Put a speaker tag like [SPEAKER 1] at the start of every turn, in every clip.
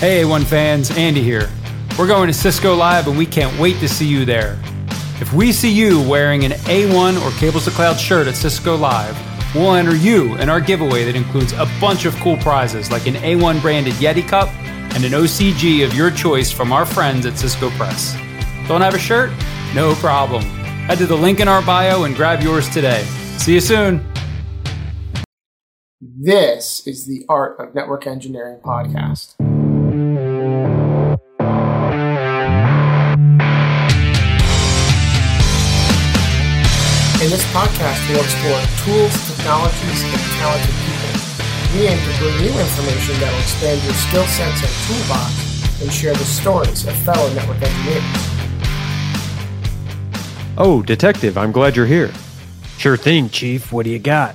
[SPEAKER 1] Hey A1 fans, Andy here. We're going to Cisco Live and we can't wait to see you there. If we see you wearing an A1 or Cables to Cloud shirt at Cisco Live, we'll enter you in our giveaway that includes a bunch of cool prizes like an A1 branded Yeti cup and an OCG of your choice from our friends at Cisco Press. Don't have a shirt? No problem. Head to the link in our bio and grab yours today. See you soon.
[SPEAKER 2] This is the Art of Network Engineering podcast. In this podcast, we'll explore tools, technologies, and talented people. We aim to bring you information that will expand your skill sets and toolbox and share the stories of fellow network engineers.
[SPEAKER 3] Oh, Detective, I'm glad you're here.
[SPEAKER 4] Sure thing, Chief. What do you got?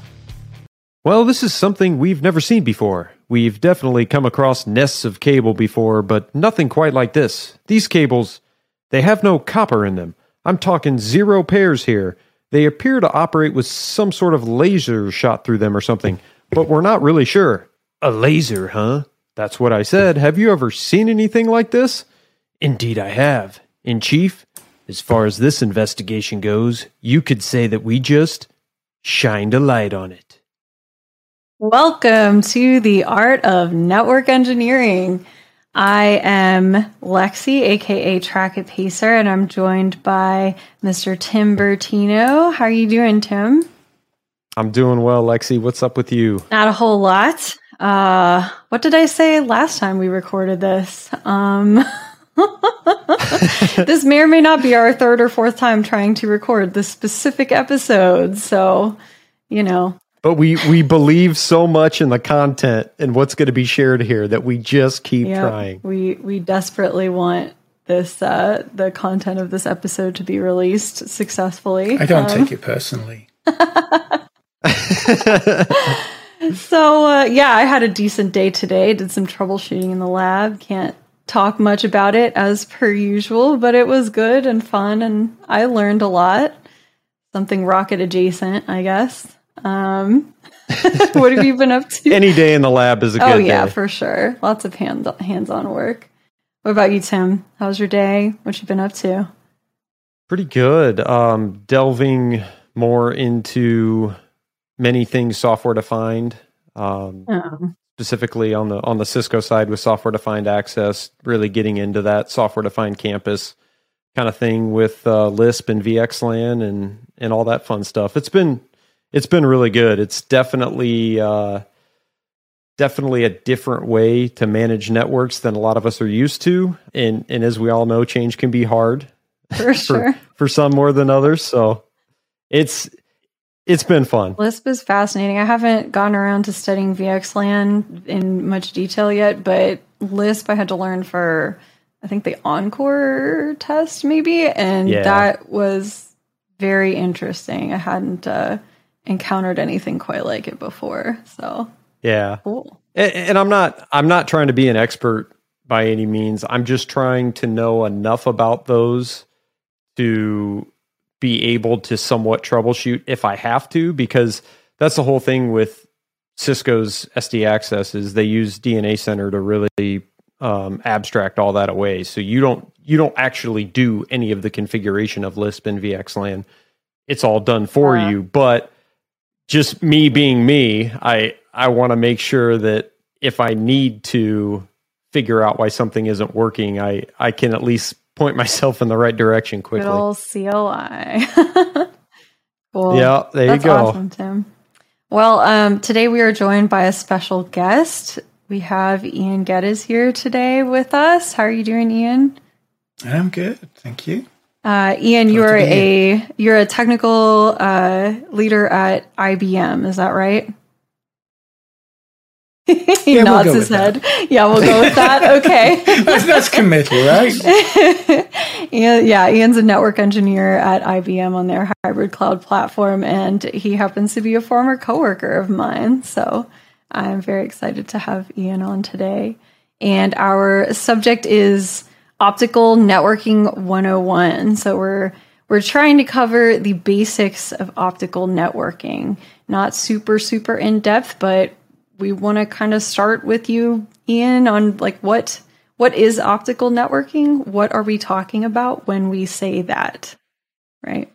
[SPEAKER 3] Well, this is something we've never seen before. We've definitely come across nests of cable before, but nothing quite like this. These cables, they have no copper in them. I'm talking zero pairs here. They appear to operate with some sort of laser shot through them or something, but we're not really sure.
[SPEAKER 4] A laser, huh?
[SPEAKER 3] That's what I said. Have you ever seen anything like this?
[SPEAKER 4] Indeed, I have. In Chief, as far as this investigation goes, you could say that we just shined a light on it.
[SPEAKER 5] Welcome to the Art of Network Engineering. I am Lexi, aka Tracket Pacer, and I'm joined by Mr. Tim Bertino. How are you doing, Tim?
[SPEAKER 3] I'm doing well, Lexi. What's up with you?
[SPEAKER 5] Not a whole lot. Uh, what did I say last time we recorded this? Um, this may or may not be our third or fourth time trying to record this specific episode. So, you know,
[SPEAKER 3] But we we believe so much in the content and what's going to be shared here that we just keep
[SPEAKER 5] Yep.
[SPEAKER 3] trying.
[SPEAKER 5] We we desperately want this uh the content of this episode to be released successfully.
[SPEAKER 6] I don't
[SPEAKER 5] Um,
[SPEAKER 6] take it personally.
[SPEAKER 5] So uh, yeah, I had a decent day today. Did some troubleshooting in the lab. Can't talk much about it as per usual, but it was good and fun, and I learned a lot. Something rocket adjacent, I guess. Um, what have you been up to?
[SPEAKER 3] Any day in the lab is a good
[SPEAKER 5] oh yeah,
[SPEAKER 3] day.
[SPEAKER 5] for sure. Lots of hands hands-on work. What about you, Tim? How's your day? What you been up to?
[SPEAKER 3] Pretty good. Um, delving more into many things software defined. Um,
[SPEAKER 5] Oh,
[SPEAKER 3] specifically on the on the Cisco side with software defined access, really getting into that software defined campus kind of thing with uh, Lisp and VXLAN and and all that fun stuff. It's been it's been really good. It's definitely uh, definitely a different way to manage networks than a lot of us are used to, and and as we all know, change can be hard
[SPEAKER 5] for sure.
[SPEAKER 3] for some more than others. So it's it's been fun.
[SPEAKER 5] Lisp is fascinating. I haven't gotten around to studying VXLAN in much detail yet, but Lisp I had to learn for I think the ENCOR test maybe, and
[SPEAKER 3] Yeah.
[SPEAKER 5] that was very interesting. I hadn't uh, encountered anything quite like it before, so
[SPEAKER 3] Yeah.
[SPEAKER 5] cool.
[SPEAKER 3] And, and I'm not I'm not trying to be an expert by any means. I'm just trying to know enough about those to be able to somewhat troubleshoot if I have to, because that's the whole thing with Cisco's SD Access is they use DNA Center to really um, abstract all that away. So you don't you don't actually do any of the configuration of Lisp and VXLAN. It's all done for
[SPEAKER 5] Uh.
[SPEAKER 3] you, but just me being me, I I want to make sure that if I need to figure out why something isn't working, I I can at least point myself in the right direction
[SPEAKER 5] Good
[SPEAKER 3] quickly.
[SPEAKER 5] old CLI. cool.
[SPEAKER 3] Yeah, there
[SPEAKER 5] That's
[SPEAKER 3] you go.
[SPEAKER 5] awesome, Tim. Well, um, today we are joined by a special guest. We have Iain Geddes here today with us. How are you doing, Iain?
[SPEAKER 6] I'm good, thank you.
[SPEAKER 5] Uh, Iain, you
[SPEAKER 6] Glad to
[SPEAKER 5] are
[SPEAKER 6] be
[SPEAKER 5] a you're a technical uh, leader at IBM. Is that right? he
[SPEAKER 6] Yeah, we'll
[SPEAKER 5] nods his
[SPEAKER 6] with
[SPEAKER 5] head. Yeah, we'll go with that. Okay.
[SPEAKER 6] That's, that's committal, right?
[SPEAKER 5] Iain, yeah, Iain's a network engineer at IBM on their hybrid cloud platform, and he happens to be a former coworker of mine. So I'm very excited to have Iain on today. And our subject is optical networking 101. So we're we're trying to cover the basics of optical networking, not super super in depth, but we want to kind of start with you, Iain, on like what what is optical networking? What are we talking about when we say that? Right.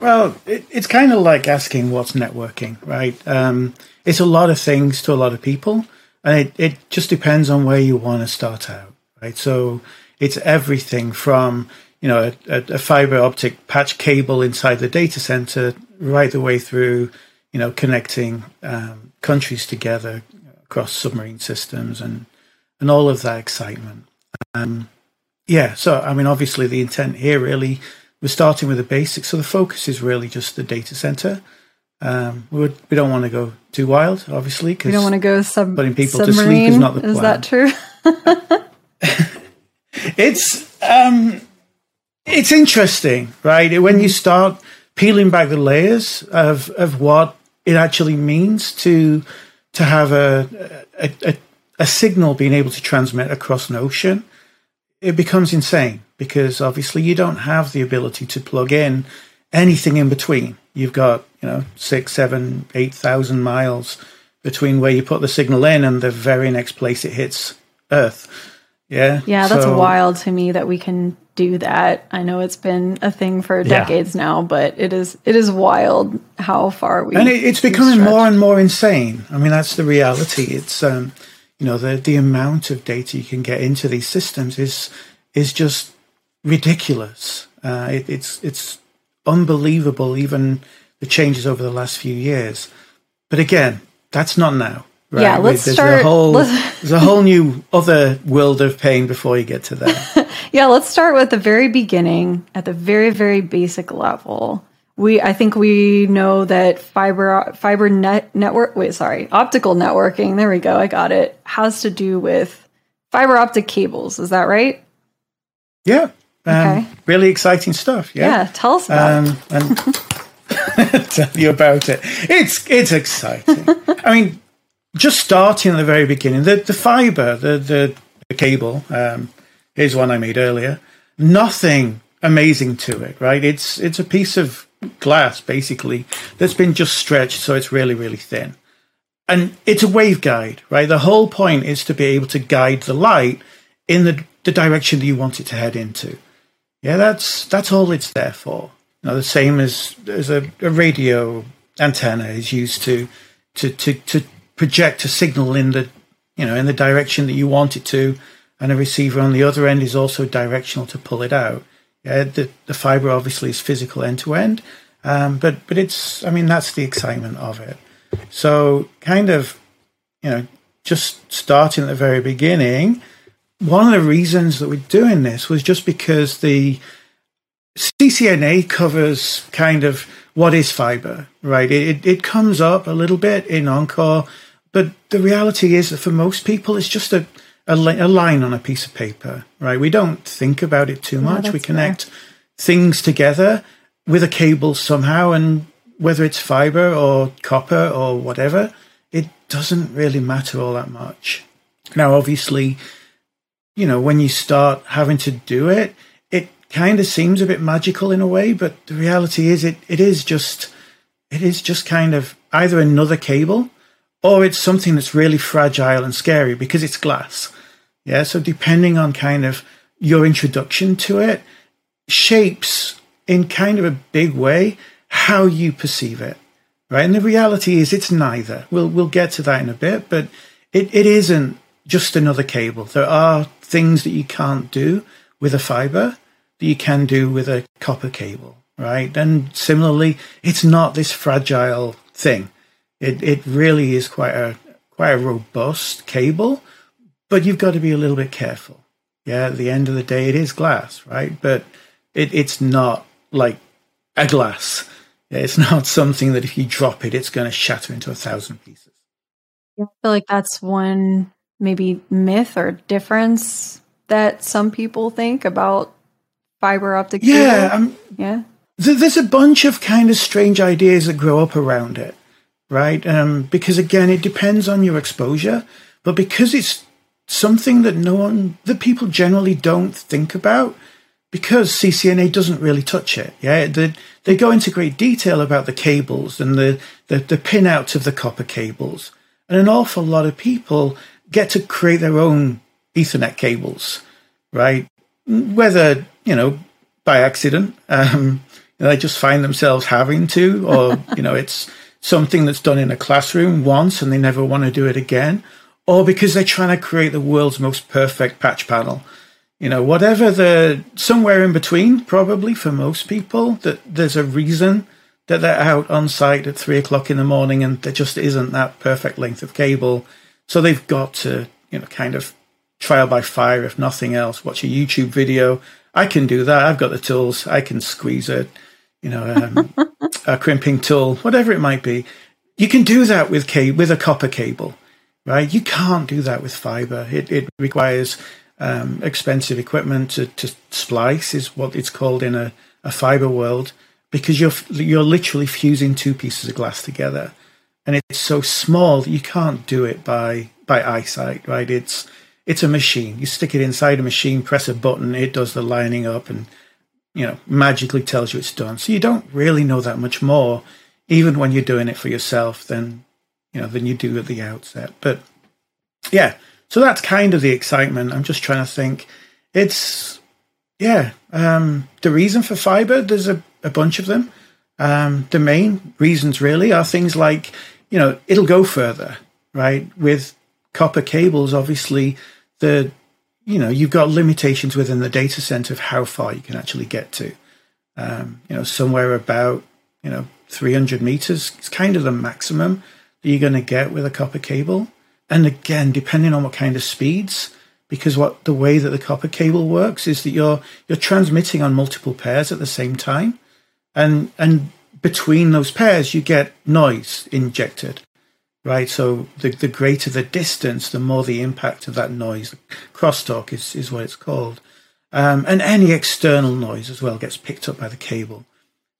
[SPEAKER 6] Well, it, it's kind of like asking what's networking, right? Um, it's a lot of things to a lot of people, and it, it just depends on where you want to start out, right? So it's everything from you know a, a fiber optic patch cable inside the data center right the way through you know connecting um, countries together across submarine systems and and all of that excitement. Um, yeah, so I mean, obviously the intent here really we're starting with the basics. So the focus is really just the data center. Um, we, would, we don't want to go too wild, obviously,
[SPEAKER 5] We don't want to go sub-
[SPEAKER 6] putting people to sleep is not the plan.
[SPEAKER 5] Is that true?
[SPEAKER 6] it's um, it's interesting, right? When you start peeling back the layers of of what it actually means to to have a a, a, a signal being able to transmit across an ocean, it becomes insane because obviously you don't have the ability to plug in anything in between. You've got you know six, seven, eight thousand miles between where you put the signal in and the very next place it hits Earth. Yeah,
[SPEAKER 5] Yeah, that's
[SPEAKER 6] So-
[SPEAKER 5] wild to me that we can do that. I know it's been a thing for
[SPEAKER 3] Yeah.
[SPEAKER 5] decades now, but it is it is wild how far we
[SPEAKER 6] and it, it's becoming
[SPEAKER 5] stretch.
[SPEAKER 6] more and more insane. I mean, that's the reality. It's um, you know the the amount of data you can get into these systems is is just ridiculous. Uh, it, it's it's unbelievable. Even the changes over the last few years. But again, that's not now. Right?
[SPEAKER 5] Yeah, let's
[SPEAKER 6] there's
[SPEAKER 5] start-
[SPEAKER 6] A whole, there's a whole new other world of pain before you get to that.
[SPEAKER 5] Yeah, let's start with the very beginning at the very very basic level. We I think we know that fiber fiber net network wait, sorry, optical networking, there we go. I got it. Has to do with fiber optic cables, is that right?
[SPEAKER 6] yeah. Um,
[SPEAKER 5] Okay.
[SPEAKER 6] Really exciting stuff.
[SPEAKER 5] Yeah, Yeah. tell us about it.
[SPEAKER 6] um, and tell you about it. It's it's exciting. I mean, just starting at the very beginning, the the fiber, the the, the cable. Um, here's one I made earlier. Nothing amazing to it, right? It's it's a piece of glass basically that's been just stretched so it's really really thin, and it's a waveguide, right? The whole point is to be able to guide the light in the the direction that you want it to head into. Yeah, that's that's all it's there for. Know, the same as as a, a radio antenna is used to, to to to project a signal in the you know in the direction that you want it to, and a receiver on the other end is also directional to pull it out. Yeah, the the fiber obviously is physical end to end, um, but but it's I mean that's the excitement of it. So kind of you know just starting at the very beginning one of the reasons that we're doing this was just because the CCNA covers kind of what is fiber, right? It, it comes up a little bit in ENCOR, but the reality is that for most people, it's just a, a, li- a line on a piece of paper, right? We don't think about it too much. we
[SPEAKER 5] that's
[SPEAKER 6] connect things together with a cable somehow, and whether it's fiber or copper or whatever, it doesn't really matter all that much. Now, obviously, you know, when you start having to do it, it kind of seems a bit magical in a way, but the reality is it, it is just it is just kind of either another cable or it's something that's really fragile and scary because it's glass. Yeah, so depending on kind of your introduction to it shapes in kind of a big way how you perceive it. Right? And the reality is it's neither. We'll we'll get to that in a bit, but it, it isn't just another cable. There are things that you can't do with a fiber that you can do with a copper cable, right? And similarly, it's not this fragile thing. It it really is quite a quite a robust cable, but you've got to be a little bit careful. Yeah, at the end of the day, it is glass, right? But it, it's not like a glass. It's not something that if you drop it, it's going to shatter into a thousand pieces.
[SPEAKER 5] I feel like that's one maybe myth or difference that some people think about fiber optic
[SPEAKER 6] Yeah,
[SPEAKER 5] cable.
[SPEAKER 6] um,
[SPEAKER 5] yeah.
[SPEAKER 6] there's a bunch of kind of strange ideas that grow up around it, right? Um, because again, it depends on your exposure, but because it's something that no one, that people generally don't think about, because CCNA doesn't really touch it. Yeah, they, they go into great detail about the cables and the, the, the pinouts of the copper cables. And an awful lot of people get to create their own Ethernet cables. right? Whether you know by accident, um, they just find themselves having to, or you know, it's something that's done in a classroom once and they never want to do it again, or because they're trying to create the world's most perfect patch panel. You know, whatever the somewhere in between, probably for most people, that there's a reason that they're out on site at three o'clock in the morning and there just isn't that perfect length of cable. So they've got to, you know, kind of trial by fire, if nothing else, watch a YouTube video. I can do that. I've got the tools. I can squeeze it you know, um, a crimping tool, whatever it might be. You can do that with ca- with a copper cable, right? You can't do that with fiber. It, it requires um, expensive equipment to, to splice, is what it's called in a, a fiber world, because you're you're literally fusing two pieces of glass together, and it's so small that you can't do it by by eyesight, right? It's it's a machine. You stick it inside a machine, press a button, it does the lining up and you know, magically tells you it's done. So you don't really know that much more, even when you're doing it for yourself, than you know than you do at the outset. But yeah, so that's kind of the excitement. I'm just trying to think. It's yeah, um, the reason for fiber. There's a, a bunch of them. Um, the main reasons really are things like you know it'll go further, right? With copper cables, obviously the you know, you've got limitations within the data center of how far you can actually get to. Um, you know, somewhere about, you know, 300 meters is kind of the maximum that you're going to get with a copper cable. And again, depending on what kind of speeds, because what the way that the copper cable works is that you're you're transmitting on multiple pairs at the same time, and and between those pairs you get noise injected right? So the, the greater the distance, the more the impact of that noise. Crosstalk is, is what it's called. Um, and any external noise as well gets picked up by the cable.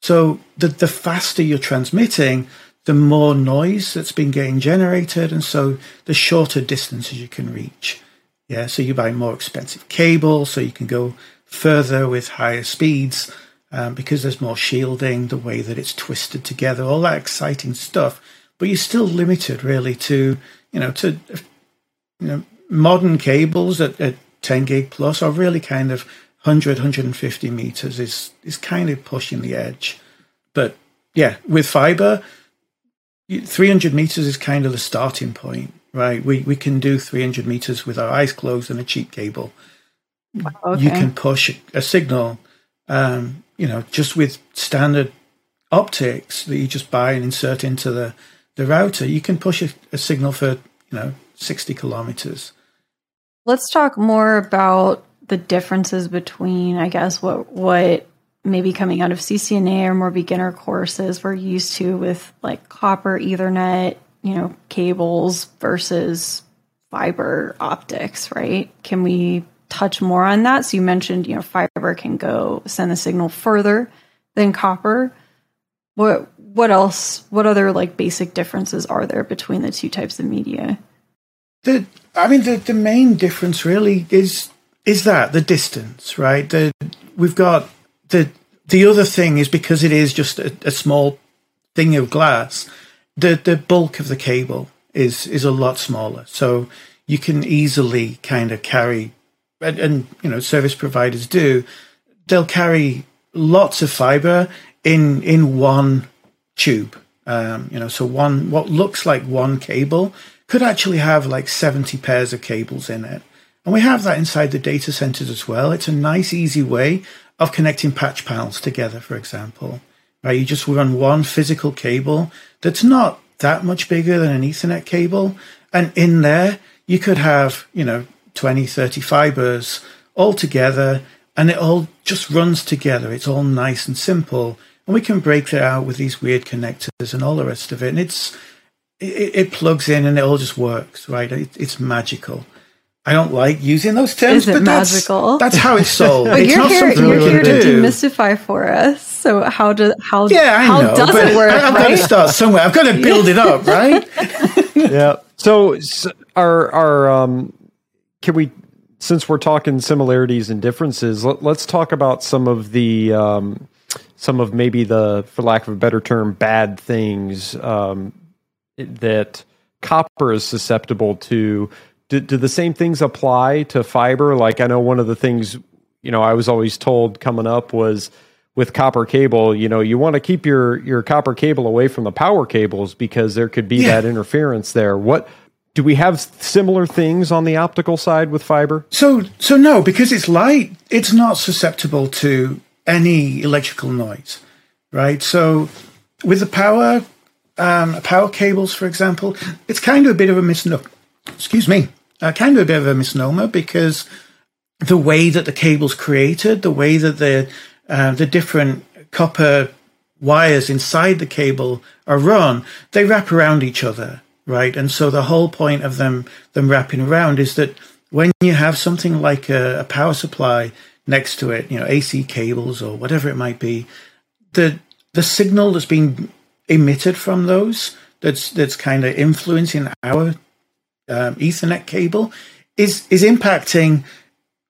[SPEAKER 6] So the, the faster you're transmitting, the more noise that's been getting generated, and so the shorter distances you can reach. Yeah, so you buy more expensive cable, so you can go further with higher speeds um, because there's more shielding, the way that it's twisted together, all that exciting stuff but you're still limited really to you know to you know modern cables at, at 10 gig plus are really kind of 100 150 meters is is kind of pushing the edge. But yeah with fiber 300 meters is kind of the starting point right? We we can do 300 meters with our eyes closed and a cheap cable. Okay. you can push a signal um, you know just with standard optics that you just buy and insert into the the router, you can push a, a signal for, you know, 60 kilometers.
[SPEAKER 5] Let's talk more about the differences between, I guess, what, what maybe coming out of CCNA or more beginner courses we're used to with like copper, Ethernet, you know, cables versus fiber optics, right? Can we touch more on that? So you mentioned, you know, fiber can go send the signal further than copper. What what else? What other like basic differences are there between the two types of media?
[SPEAKER 6] The I mean the the main difference really is is that the distance, right? The we've got the the other thing is because it is just a, a small thing of glass. The the bulk of the cable is is a lot smaller, so you can easily kind of carry, and, and you know service providers do. They'll carry lots of fiber in in one tube. Um, you know, so one what looks like one cable could actually have like 70 pairs of cables in it. And we have that inside the data centers as well. It's a nice, easy way of connecting patch panels together, for example. Right? You just run one physical cable that's not that much bigger than an Ethernet cable. And in there, you could have, you know, 20, 30 fibers all together and it all just runs together. It's all nice and simple and we can break that out with these weird connectors and all the rest of it. And it's it, it plugs in and it all just works, right? It, it's magical. I don't like using those terms, but
[SPEAKER 5] magical?
[SPEAKER 6] That's, that's how it's sold.
[SPEAKER 5] but
[SPEAKER 6] it's
[SPEAKER 5] you're here, you're here to
[SPEAKER 6] do.
[SPEAKER 5] demystify for us. So how does how
[SPEAKER 6] yeah I
[SPEAKER 5] how
[SPEAKER 6] know,
[SPEAKER 5] does
[SPEAKER 6] but
[SPEAKER 5] it work?
[SPEAKER 6] I, have
[SPEAKER 5] right?
[SPEAKER 6] got to start somewhere. I've got to build it up, right?
[SPEAKER 3] yeah. So, so our our um, can we since we're talking similarities and differences, let, us talk about some of the um, some of maybe the, for lack of a better term, bad things um, that copper is susceptible to do, do the same things apply to fiber? Like I know one of the things you know I was always told coming up was with copper cable, you know, you want to keep your your copper cable away from the power cables because there could be
[SPEAKER 6] Yeah.
[SPEAKER 3] that interference there. What do we have similar things on the optical side with fiber?
[SPEAKER 6] So, so no, because it's light, it's not susceptible to any electrical noise, right? So, with the power, um, power cables, for example, it's kind of a bit of a misnomer. Excuse me, uh, kind of a bit of a misnomer because the way that the cable's created, the way that the uh, the different copper wires inside the cable are run, they wrap around each other, right? And so the whole point of them them wrapping around is that when you have something like a, a power supply next to it, you know, AC cables or whatever it might be, the the signal that's being emitted from those that's that's kind of influencing our um, Ethernet cable is is impacting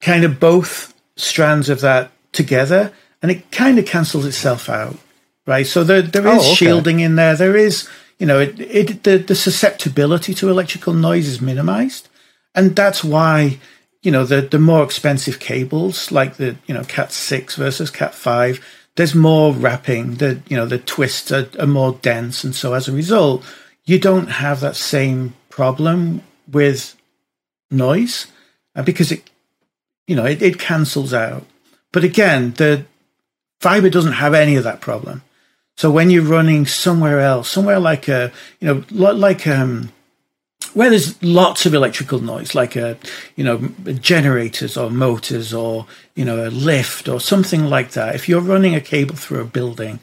[SPEAKER 6] kind of both strands of that together, and it kind of cancels itself out, right? So there there is
[SPEAKER 3] Oh, okay.
[SPEAKER 6] shielding in there. There is you know it, it the the susceptibility to electrical noise is minimized, and that's why you know the the more expensive cables like the you know Cat six versus Cat five. There's more wrapping. The you know the twists are, are more dense, and so as a result, you don't have that same problem with noise uh, because it you know it, it cancels out but again the fiber doesn't have any of that problem so when you're running somewhere else somewhere like a you know like um where there's lots of electrical noise like a you know generators or motors or you know a lift or something like that if you're running a cable through a building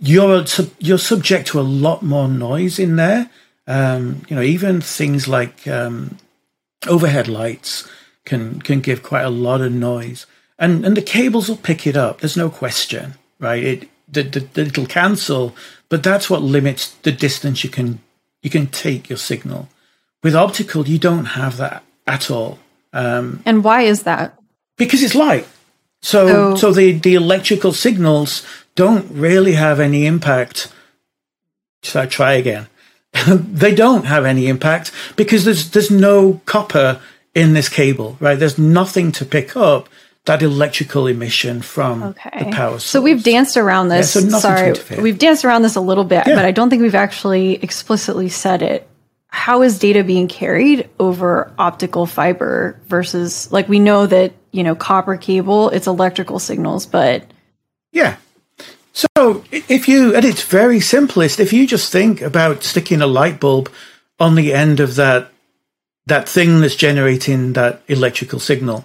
[SPEAKER 6] you're you're subject to a lot more noise in there um, you know even things like um, overhead lights can can give quite a lot of noise, and and the cables will pick it up. There's no question, right? It the, the, it'll cancel, but that's what limits the distance you can you can take your signal. With optical, you don't have that at all um,
[SPEAKER 5] And why is that?
[SPEAKER 6] because it's light. So
[SPEAKER 5] So-
[SPEAKER 6] so the the electrical signals don't really have any impact. Should I try again? they don't have any impact because there's there's no copper in this cable, right? There's nothing to pick up that electrical emission from
[SPEAKER 5] Okay.
[SPEAKER 6] the power source.
[SPEAKER 5] So we've danced around this.
[SPEAKER 6] Yeah, so
[SPEAKER 5] Sorry, we've danced around this a little bit,
[SPEAKER 6] Yeah.
[SPEAKER 5] but I don't think we've actually explicitly said it. How is data being carried over optical fiber versus like we know that you know copper cable it's electrical signals, but
[SPEAKER 6] Yeah. So if you, at its very simplest, if you just think about sticking a light bulb on the end of that that thing that's generating that electrical signal,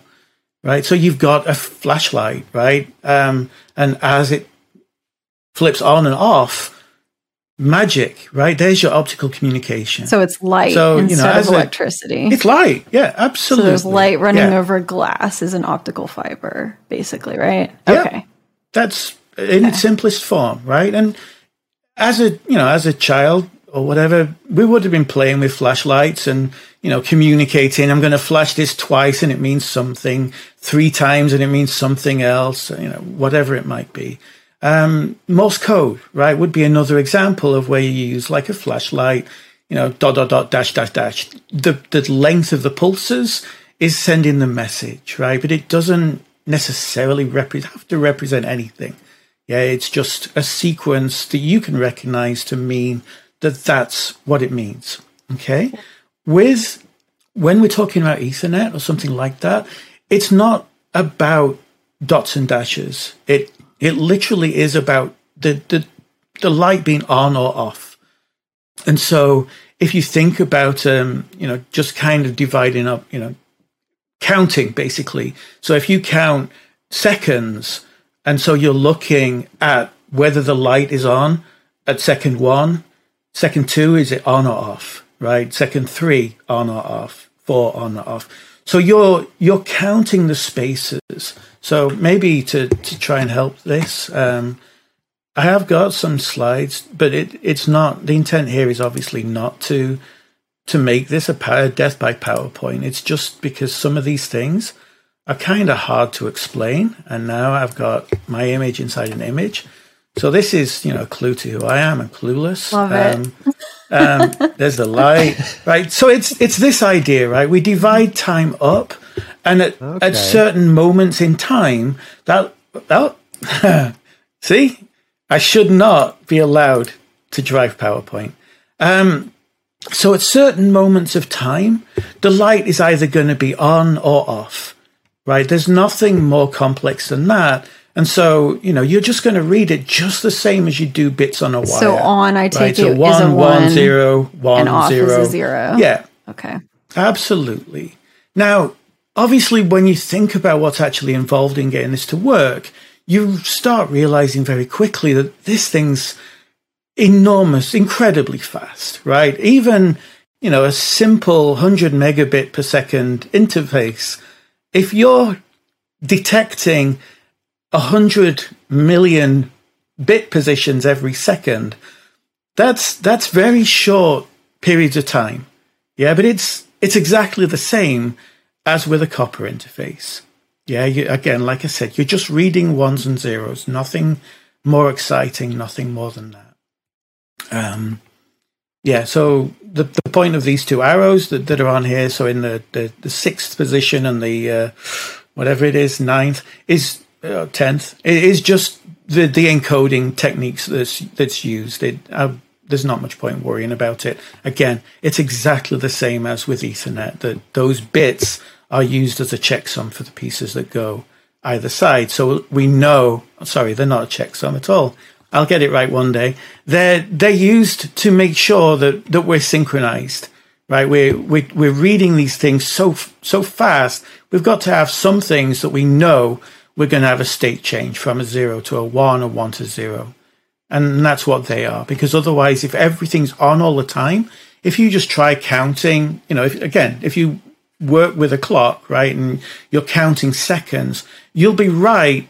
[SPEAKER 6] right? So you've got a flashlight, right? Um, and as it flips on and off, magic, right? There's your optical communication.
[SPEAKER 5] so it's light
[SPEAKER 6] So, you know,
[SPEAKER 5] instead of
[SPEAKER 6] a-
[SPEAKER 5] electricity.
[SPEAKER 6] it's light, yeah, absolutely.
[SPEAKER 5] so there's light running
[SPEAKER 6] Yeah.
[SPEAKER 5] over glass is an optical fiber, basically, right?
[SPEAKER 6] Yeah.
[SPEAKER 5] Okay.
[SPEAKER 6] that's in its simplest form, right? And as a you know, as a child or whatever, we would have been playing with flashlights and you know communicating. I'm going to flash this twice and it means something, three times and it means something else. You know, whatever it might be. Um, Morse code, right, would be another example of where you use like a flashlight. You know, dot dot dot dash dash dash. The the length of the pulses is sending the message, right? But it doesn't necessarily repre- have to represent anything. Yeah, it's just a sequence that you can recognize to mean that that's what it means. Okay. With when we're talking about Ethernet or something like that, it's not about dots and dashes. It it literally is about the the, the light being on or off. And so if you think about um, you know, just kind of dividing up, you know, counting basically. So if you count seconds, and so you're looking at whether the light is on at second one, second two, is it on or off, right? Second three, on or off, four on or off. So you're you're counting the spaces. So maybe to to try and help this, um, I have got some slides, but it it's not. The intent here is obviously not to to make this a power death by PowerPoint. It's just because some of these things are kind of hard to explain. And now I've got my image inside an image. So this is, you know, a clue to who I am. I'm clueless.
[SPEAKER 5] Love it.
[SPEAKER 6] Um, there's the light, right? So it's it's this idea, right? We divide time up, and at,
[SPEAKER 3] Okay.
[SPEAKER 6] at certain moments in time, that that see, I should not be allowed to drive PowerPoint. Um, so at certain moments of time, the light is either going to be on or off, right? There's nothing more complex than that. And so, you know, you're just going to read it just the same as you do bits on a wire.
[SPEAKER 5] So on, I take
[SPEAKER 6] right?
[SPEAKER 5] it,
[SPEAKER 6] so
[SPEAKER 5] is
[SPEAKER 6] one,
[SPEAKER 5] a
[SPEAKER 6] one,
[SPEAKER 5] one,
[SPEAKER 6] zero, one,
[SPEAKER 5] and off is a zero.
[SPEAKER 6] Yeah,
[SPEAKER 5] Okay.
[SPEAKER 6] Absolutely. Now, obviously, when you think about what's actually involved in getting this to work, you start realizing very quickly that this thing's enormous, incredibly fast, right? Even, you know, a simple 100 megabit per second interface, if you're detecting 100 million bit positions every second, that's that's very short periods of time. Yeah, but it's it's exactly the same as with a copper interface. Yeah, you, again, like I said, you're just reading ones and zeros. Nothing more exciting, nothing more than that. Um, yeah, so the the point of these two arrows that, that are on here, so in the, the, the sixth position and the uh, whatever it is, ninth is uh, tenth. It is just the the encoding techniques that's that's used. It, uh, there's not much point worrying about it. Again, it's exactly the same as with Ethernet. That those bits are used as a checksum for the pieces that go either side. So we know. Sorry, they're not a checksum at all. I'll get it right one day. They're they're used to make sure that that we're synchronized. Right, we're, we're we're reading these things so so fast. We've got to have some things that we know we're going to have a state change from a zero to a one, or one to zero. And that's what they are. Because otherwise, if everything's on all the time, if you just try counting, you know, if, again, if you work with a clock, right, and you're counting seconds, you'll be right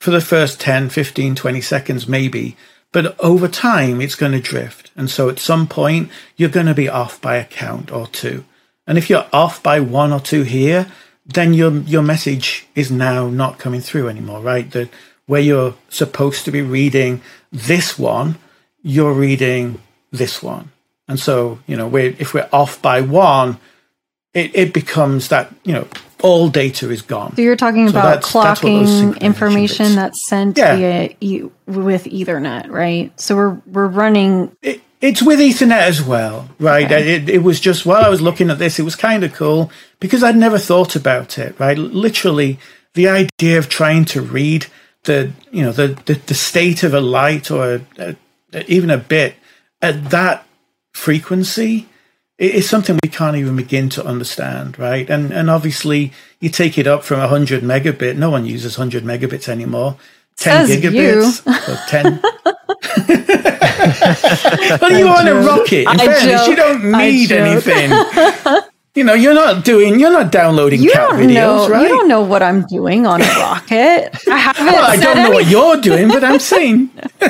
[SPEAKER 6] for the first 10, 15, 20 seconds, maybe. But over time, it's going to drift. And so at some point, you're going to be off by a count or two. And if you're off by one or two here, then your your message is now not coming through anymore, right? That where you're supposed to be reading this one, you're reading this one. And so, you know, we're, if we're off by one, it, it becomes that, you know, all data is gone.
[SPEAKER 5] So you're talking
[SPEAKER 6] So
[SPEAKER 5] about
[SPEAKER 6] that's- that's
[SPEAKER 5] clocking
[SPEAKER 6] synchronization
[SPEAKER 5] information
[SPEAKER 6] bits-
[SPEAKER 5] that's sent
[SPEAKER 6] Yeah.
[SPEAKER 5] via e- with Ethernet, right? So we're we're running.
[SPEAKER 6] It, it's with Ethernet as well, right?
[SPEAKER 5] Okay.
[SPEAKER 6] It, it was just while I was looking at this, it was kind of cool because I'd never thought about it, right? Literally, the idea of trying to read the, you know, the the, the state of a light or a, a, even a bit at that frequency it is something we can't even begin to understand, right? And and obviously, you take it up from 100 megabit. No one uses 100 megabits anymore. 10
[SPEAKER 5] Says
[SPEAKER 6] gigabits. or 10. well, you want a rocket. In
[SPEAKER 5] I
[SPEAKER 6] fairness, you don't need anything. you know, you're not doing, you're not downloading
[SPEAKER 5] You
[SPEAKER 6] cat videos,
[SPEAKER 5] know.
[SPEAKER 6] right?
[SPEAKER 5] You don't know what I'm doing on a rocket. I haven't.
[SPEAKER 6] well, I don't know
[SPEAKER 5] any-
[SPEAKER 6] what you're doing, but I'm saying,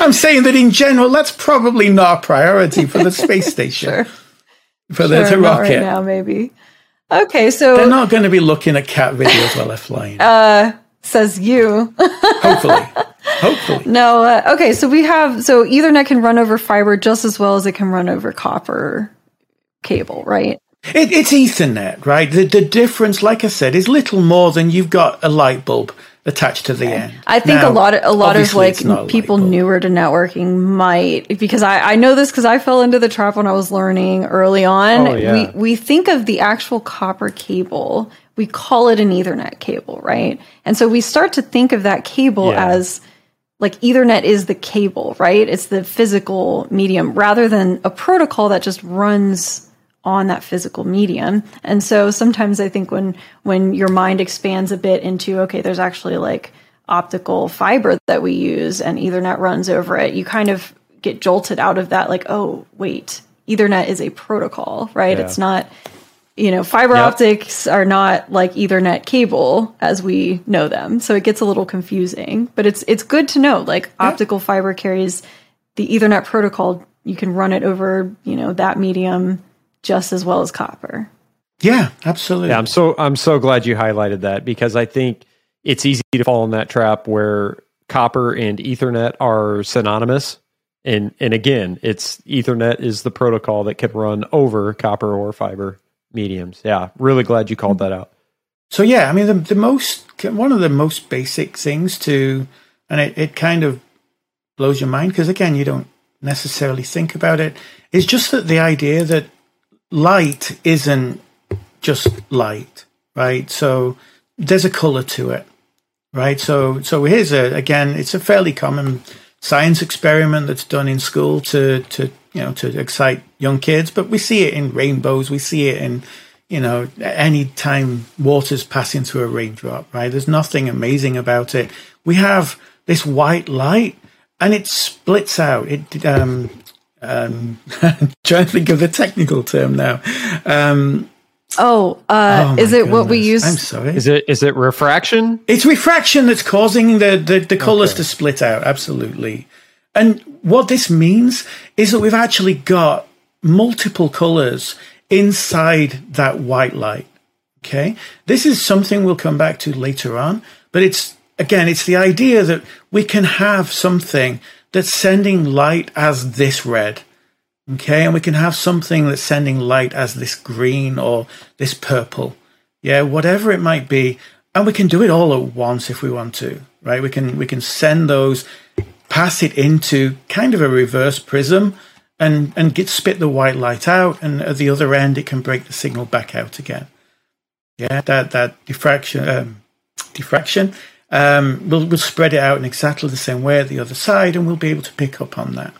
[SPEAKER 6] I'm saying that in general, that's probably not a priority for the space station,
[SPEAKER 5] Sure.
[SPEAKER 6] for the,
[SPEAKER 5] Sure,
[SPEAKER 6] the rocket.
[SPEAKER 5] right now, maybe. Okay, so
[SPEAKER 6] They're not going to be looking at cat videos while they're flying.
[SPEAKER 5] Uh, says you.
[SPEAKER 6] hopefully, hopefully.
[SPEAKER 5] No, uh, okay, so we have so Ethernet can run over fiber just as well as it can run over copper cable, right?
[SPEAKER 6] It, it's Ethernet, right? The, the difference, like I said, is little more than you've got a light bulb attached to the end.
[SPEAKER 5] I think
[SPEAKER 6] Now,
[SPEAKER 5] a lot of a lot of like
[SPEAKER 6] it's not a light
[SPEAKER 5] people newer to networking might because I, I know this because I fell into the trap when I was learning early on.
[SPEAKER 3] Oh, yeah.
[SPEAKER 5] We we think of the actual copper cable, we call it an Ethernet cable, right? And so we start to think of that cable
[SPEAKER 3] Yeah.
[SPEAKER 5] as like Ethernet is the cable, right? It's the physical medium rather than a protocol that just runs on that physical medium. And so sometimes I think when when your mind expands a bit into okay, there's actually like optical fiber that we use and Ethernet runs over it, you kind of get jolted out of that like, oh, wait, Ethernet is a protocol, right?
[SPEAKER 3] Yeah.
[SPEAKER 5] It's not you know, fiber
[SPEAKER 3] Yep.
[SPEAKER 5] optics are not like Ethernet cable as we know them. So it gets a little confusing, but it's it's good to know like optical fiber carries the Ethernet protocol. You can run it over, you know, that medium just as well as copper.
[SPEAKER 6] Yeah, absolutely.
[SPEAKER 3] Yeah, I'm so I'm so glad you highlighted that because I think it's easy to fall in that trap where copper and Ethernet are synonymous, And and again, it's Ethernet is the protocol that can run over copper or fiber mediums. Yeah, really glad you called that out.
[SPEAKER 6] So yeah, I mean the the most one of the most basic things to, and it, it kind of blows your mind because again you don't necessarily think about it. it. Is just that the idea that light isn't just light, right? So there's a color to it, right? So so here's a again, it's a fairly common science experiment that's done in school to to you know to excite young kids, but we see it in rainbows, we see it in you know any time water's passing through a raindrop, right? There's nothing amazing about it. We have this white light, and it splits out. It um, um, trying to think of the technical term now. Um,
[SPEAKER 5] oh, uh,
[SPEAKER 6] oh
[SPEAKER 5] is it what we use?
[SPEAKER 6] I'm sorry.
[SPEAKER 3] Is it is it refraction?
[SPEAKER 6] It's refraction that's causing the, the, the colors okay. to split out. Absolutely. And what this means is that we've actually got multiple colors inside that white light. Okay. This is something we'll come back to later on, but it's again, it's the idea that we can have something that's sending light as this red. Okay, and we can have something that's sending light as this green or this purple. Yeah, whatever it might be. And we can do it all at once if we want to, right? We can we can send those, pass it into kind of a reverse prism and, and get spit the white light out, and at the other end it can break the signal back out again. Yeah, that that diffraction um, diffraction um, we'll, we'll spread it out in exactly the same way at the other side, and we'll be able to pick up on that.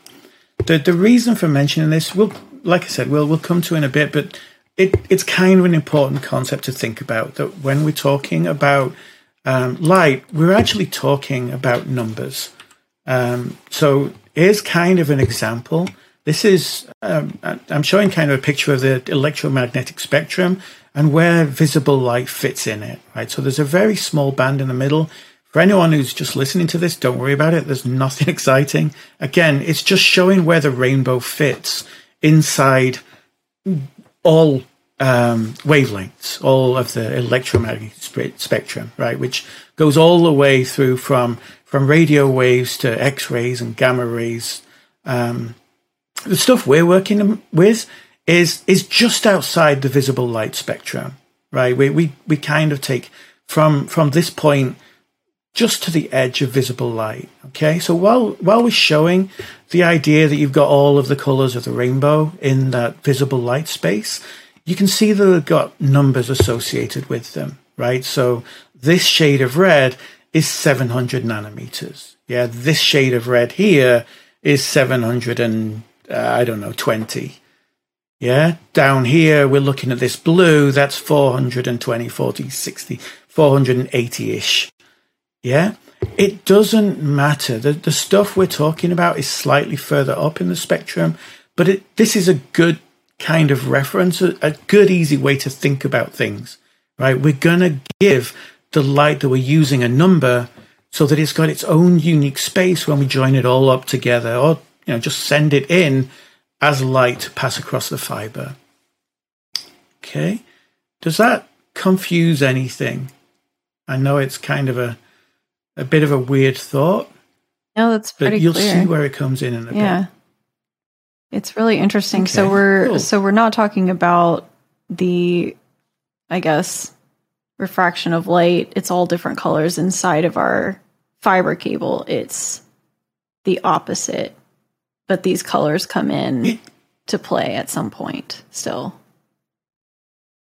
[SPEAKER 6] The the reason for mentioning this, we'll like I said, we'll we'll come to in a bit, but it it's kind of an important concept to think about. That when we're talking about um, light, we're actually talking about numbers. Um, so here's kind of an example. This is um, I'm showing kind of a picture of the electromagnetic spectrum and where visible light fits in it, right? So there's a very small band in the middle. For anyone who's just listening to this, don't worry about it. There's nothing exciting. Again, it's just showing where the rainbow fits inside all um, wavelengths, all of the electromagnetic spectrum, right? Which goes all the way through from from radio waves to X rays and gamma rays. Um, the stuff we're working with is is just outside the visible light spectrum, right? We we we kind of take from from this point just to the edge of visible light. Okay, so while while we're showing the idea that you've got all of the colors of the rainbow in that visible light space, you can see that they've got numbers associated with them, right? So this shade of red is 700 nanometers. Yeah, this shade of red here is 700 and uh, I don't know 20. Yeah, down here we're looking at this blue, that's 420, 40, 60, 480 ish. Yeah, it doesn't matter. The, the stuff we're talking about is slightly further up in the spectrum, but it, this is a good kind of reference, a, a good, easy way to think about things, right? We're to give the light that we're using a number so that it's got its own unique space when we join it all up together or, you know, just send it in as light pass across the fiber. Okay, does that confuse anything? I know it's kind of a a bit of a weird thought.
[SPEAKER 5] No, that's pretty
[SPEAKER 6] but you'll
[SPEAKER 5] clear.
[SPEAKER 6] see where it comes in in a
[SPEAKER 5] yeah.
[SPEAKER 6] bit.
[SPEAKER 5] It's really interesting. Okay, so we're cool. so we're not talking about the I guess refraction of light. It's all different colors inside of our fiber cable. It's the opposite but these colors come in to play at some point still.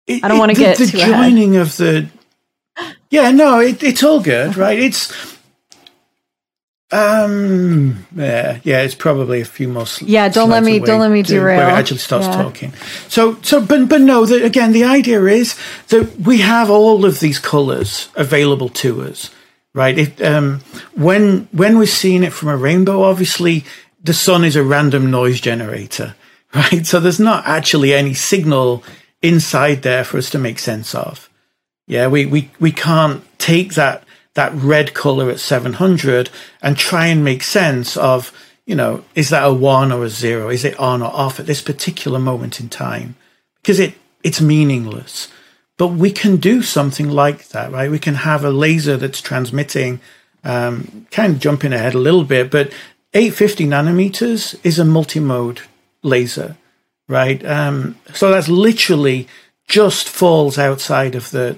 [SPEAKER 5] It, I don't want to get
[SPEAKER 6] the joining ahead. of the. Yeah, no, it, it's all good, right? It's um yeah yeah it's probably a few more sl-
[SPEAKER 5] yeah don't let me don't let me derail
[SPEAKER 6] where it actually starts yeah. talking so so but but no the, again the idea is that we have all of these colors available to us right it, um when when we're seeing it from a rainbow obviously the sun is a random noise generator, right? So there's not actually any signal inside there for us to make sense of. Yeah, we, we, we can't take that, that red color at 700 and try and make sense of, you know, is that a one or a zero? Is it on or off at this particular moment in time? Because it, it's meaningless. But we can do something like that, right? We can have a laser that's transmitting, um, kind of jumping ahead a little bit, but 850 nanometers is a multi-mode laser, right? Um, so that's literally just falls outside of the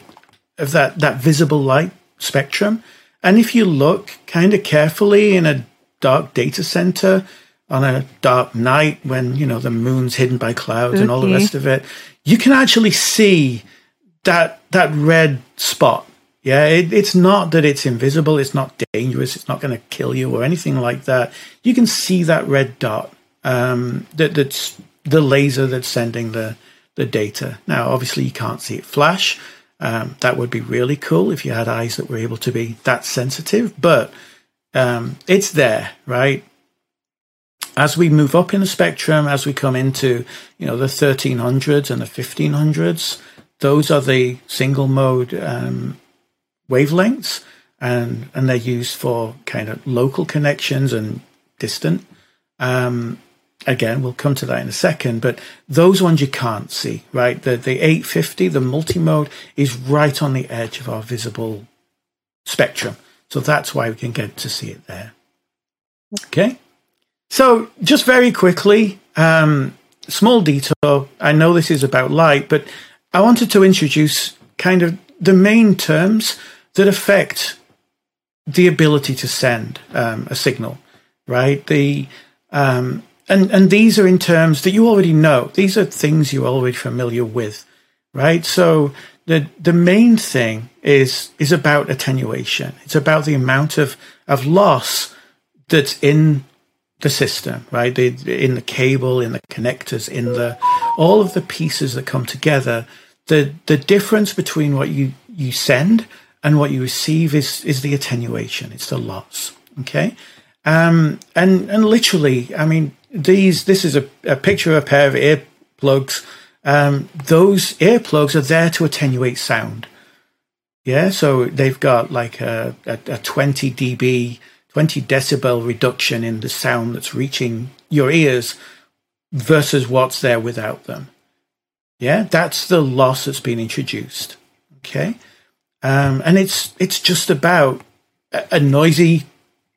[SPEAKER 6] of that that visible light spectrum. And if you look kind of carefully in a dark data center on a dark night when you know the moon's hidden by clouds and all the rest of it, you can actually see that that red spot. Yeah, it, it's not that it's invisible. It's not dangerous. It's not going to kill you or anything like that. You can see that red dot. Um, that that's the laser that's sending the the data. Now, obviously, you can't see it flash. Um, that would be really cool if you had eyes that were able to be that sensitive, but um, it's there, right? As we move up in the spectrum, as we come into you know the 1300s and the 1500s, those are the single mode um, wavelengths, and and they're used for kind of local connections and distant. Um, again, we'll come to that in a second, but those ones you can't see, right? The, the 850, the multi-mode is right on the edge of our visible spectrum. So that's why we can get to see it there. Okay. So just very quickly, um, small detail. I know this is about light, but I wanted to introduce kind of the main terms that affect the ability to send um, a signal, right? The um, and and these are in terms that you already know. These are things you're already familiar with, right? So the the main thing is is about attenuation. It's about the amount of of loss that's in the system, right? The, in the cable, in the connectors, in the all of the pieces that come together. The the difference between what you you send and what you receive is is the attenuation. It's the loss. Okay, um, and and literally, I mean, these this is a, a picture of a pair of earplugs. Um, those earplugs are there to attenuate sound. Yeah, so they've got like a, a, a 20 dB, 20 decibel reduction in the sound that's reaching your ears versus what's there without them. Yeah, that's the loss that's been introduced. Okay, um, and it's it's just about a, a noisy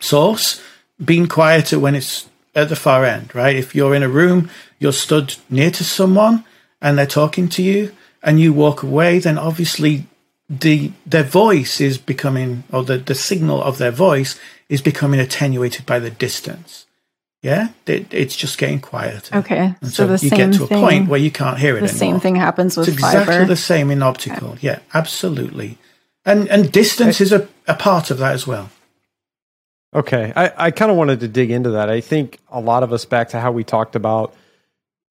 [SPEAKER 6] source being quieter when it's at the far end, right? If you're in a room, you're stood near to someone and they're talking to you and you walk away, then obviously the their voice is becoming or the, the signal of their voice is becoming attenuated by the distance. Yeah, it, it's just getting quieter.
[SPEAKER 5] Okay,
[SPEAKER 6] and so, so you get to a thing, point where you can't hear it.
[SPEAKER 5] The
[SPEAKER 6] anymore.
[SPEAKER 5] same thing happens with
[SPEAKER 6] it's exactly
[SPEAKER 5] fiber.
[SPEAKER 6] the same in optical. Okay. Yeah, absolutely. And and distance is a, a part of that as well.
[SPEAKER 3] Okay. I, I kind of wanted to dig into that. I think a lot of us back to how we talked about,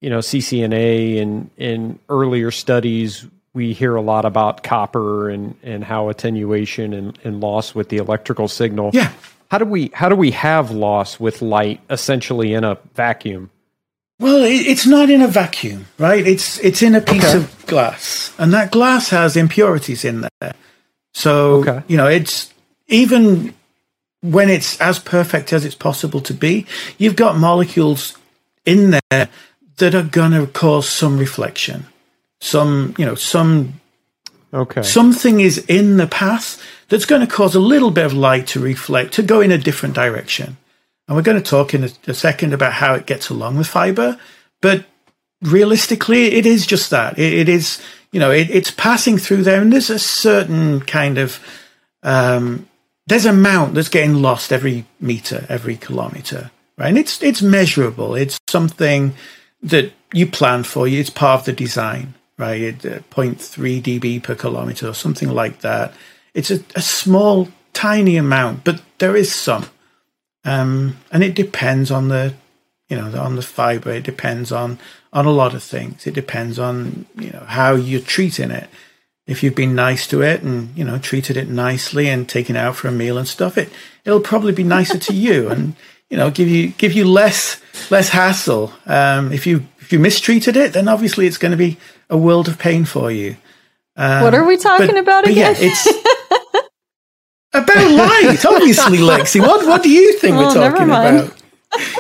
[SPEAKER 3] you know, CCNA and in earlier studies, we hear a lot about copper and, and how attenuation and, and loss with the electrical signal.
[SPEAKER 6] Yeah.
[SPEAKER 3] How do we how do we have loss with light essentially in a vacuum?
[SPEAKER 6] Well, it's not in a vacuum, right? It's it's in a piece okay. of glass, and that glass has impurities in there. So okay. you know, it's even when it's as perfect as it's possible to be, you've got molecules in there that are going to cause some reflection. Some, you know, some
[SPEAKER 3] okay.
[SPEAKER 6] something is in the path that's going to cause a little bit of light to reflect, to go in a different direction. And we're going to talk in a, a second about how it gets along with fiber. But realistically, it is just that. it, it is, you know, it, it's passing through there, and there's a certain kind of um, there's a mount that's getting lost every meter, every kilometer, right? And it's it's measurable. It's something that you plan for. It's part of the design, right? It, uh, 0.3 dB per kilometer or something like that. It's a, a small, tiny amount, but there is some, um, and it depends on the, you know, on the fiber. It depends on on a lot of things. It depends on you know how you're treating it if you've been nice to it and you know treated it nicely and taken it out for a meal and stuff, it it'll probably be nicer to you and you know give you give you less less hassle. Um, if you if you mistreated it, then obviously it's going to be a world of pain for you.
[SPEAKER 5] Um, what are we talking
[SPEAKER 6] but,
[SPEAKER 5] about
[SPEAKER 6] but
[SPEAKER 5] again?
[SPEAKER 6] Yeah, it's about light, obviously, Lexi. What what do you think we're talking about?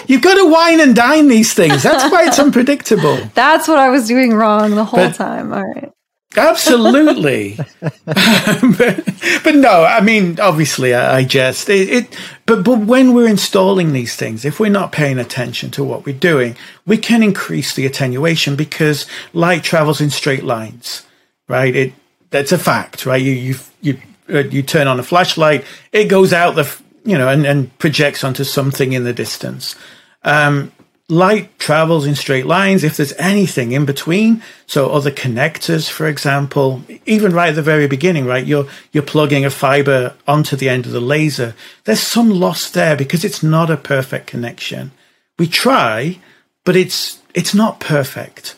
[SPEAKER 6] You've got to wine and dine these things. That's why it's unpredictable.
[SPEAKER 5] That's what I was doing wrong the whole but, time. All right.
[SPEAKER 6] Absolutely. but, but, no, I mean, obviously, I, I just, it, it, But but when we're installing these things, if we're not paying attention to what we're doing, we can increase the attenuation because light travels in straight lines, right? It that's a fact, right? You you you uh, you turn on a flashlight, it goes out the you know and, and projects onto something in the distance. Um, light travels in straight lines if there's anything in between. So other connectors for example even right at the very beginning right you're you're plugging a fiber onto the end of the laser. There's some loss there because it's not a perfect connection. We try but it's it's not perfect.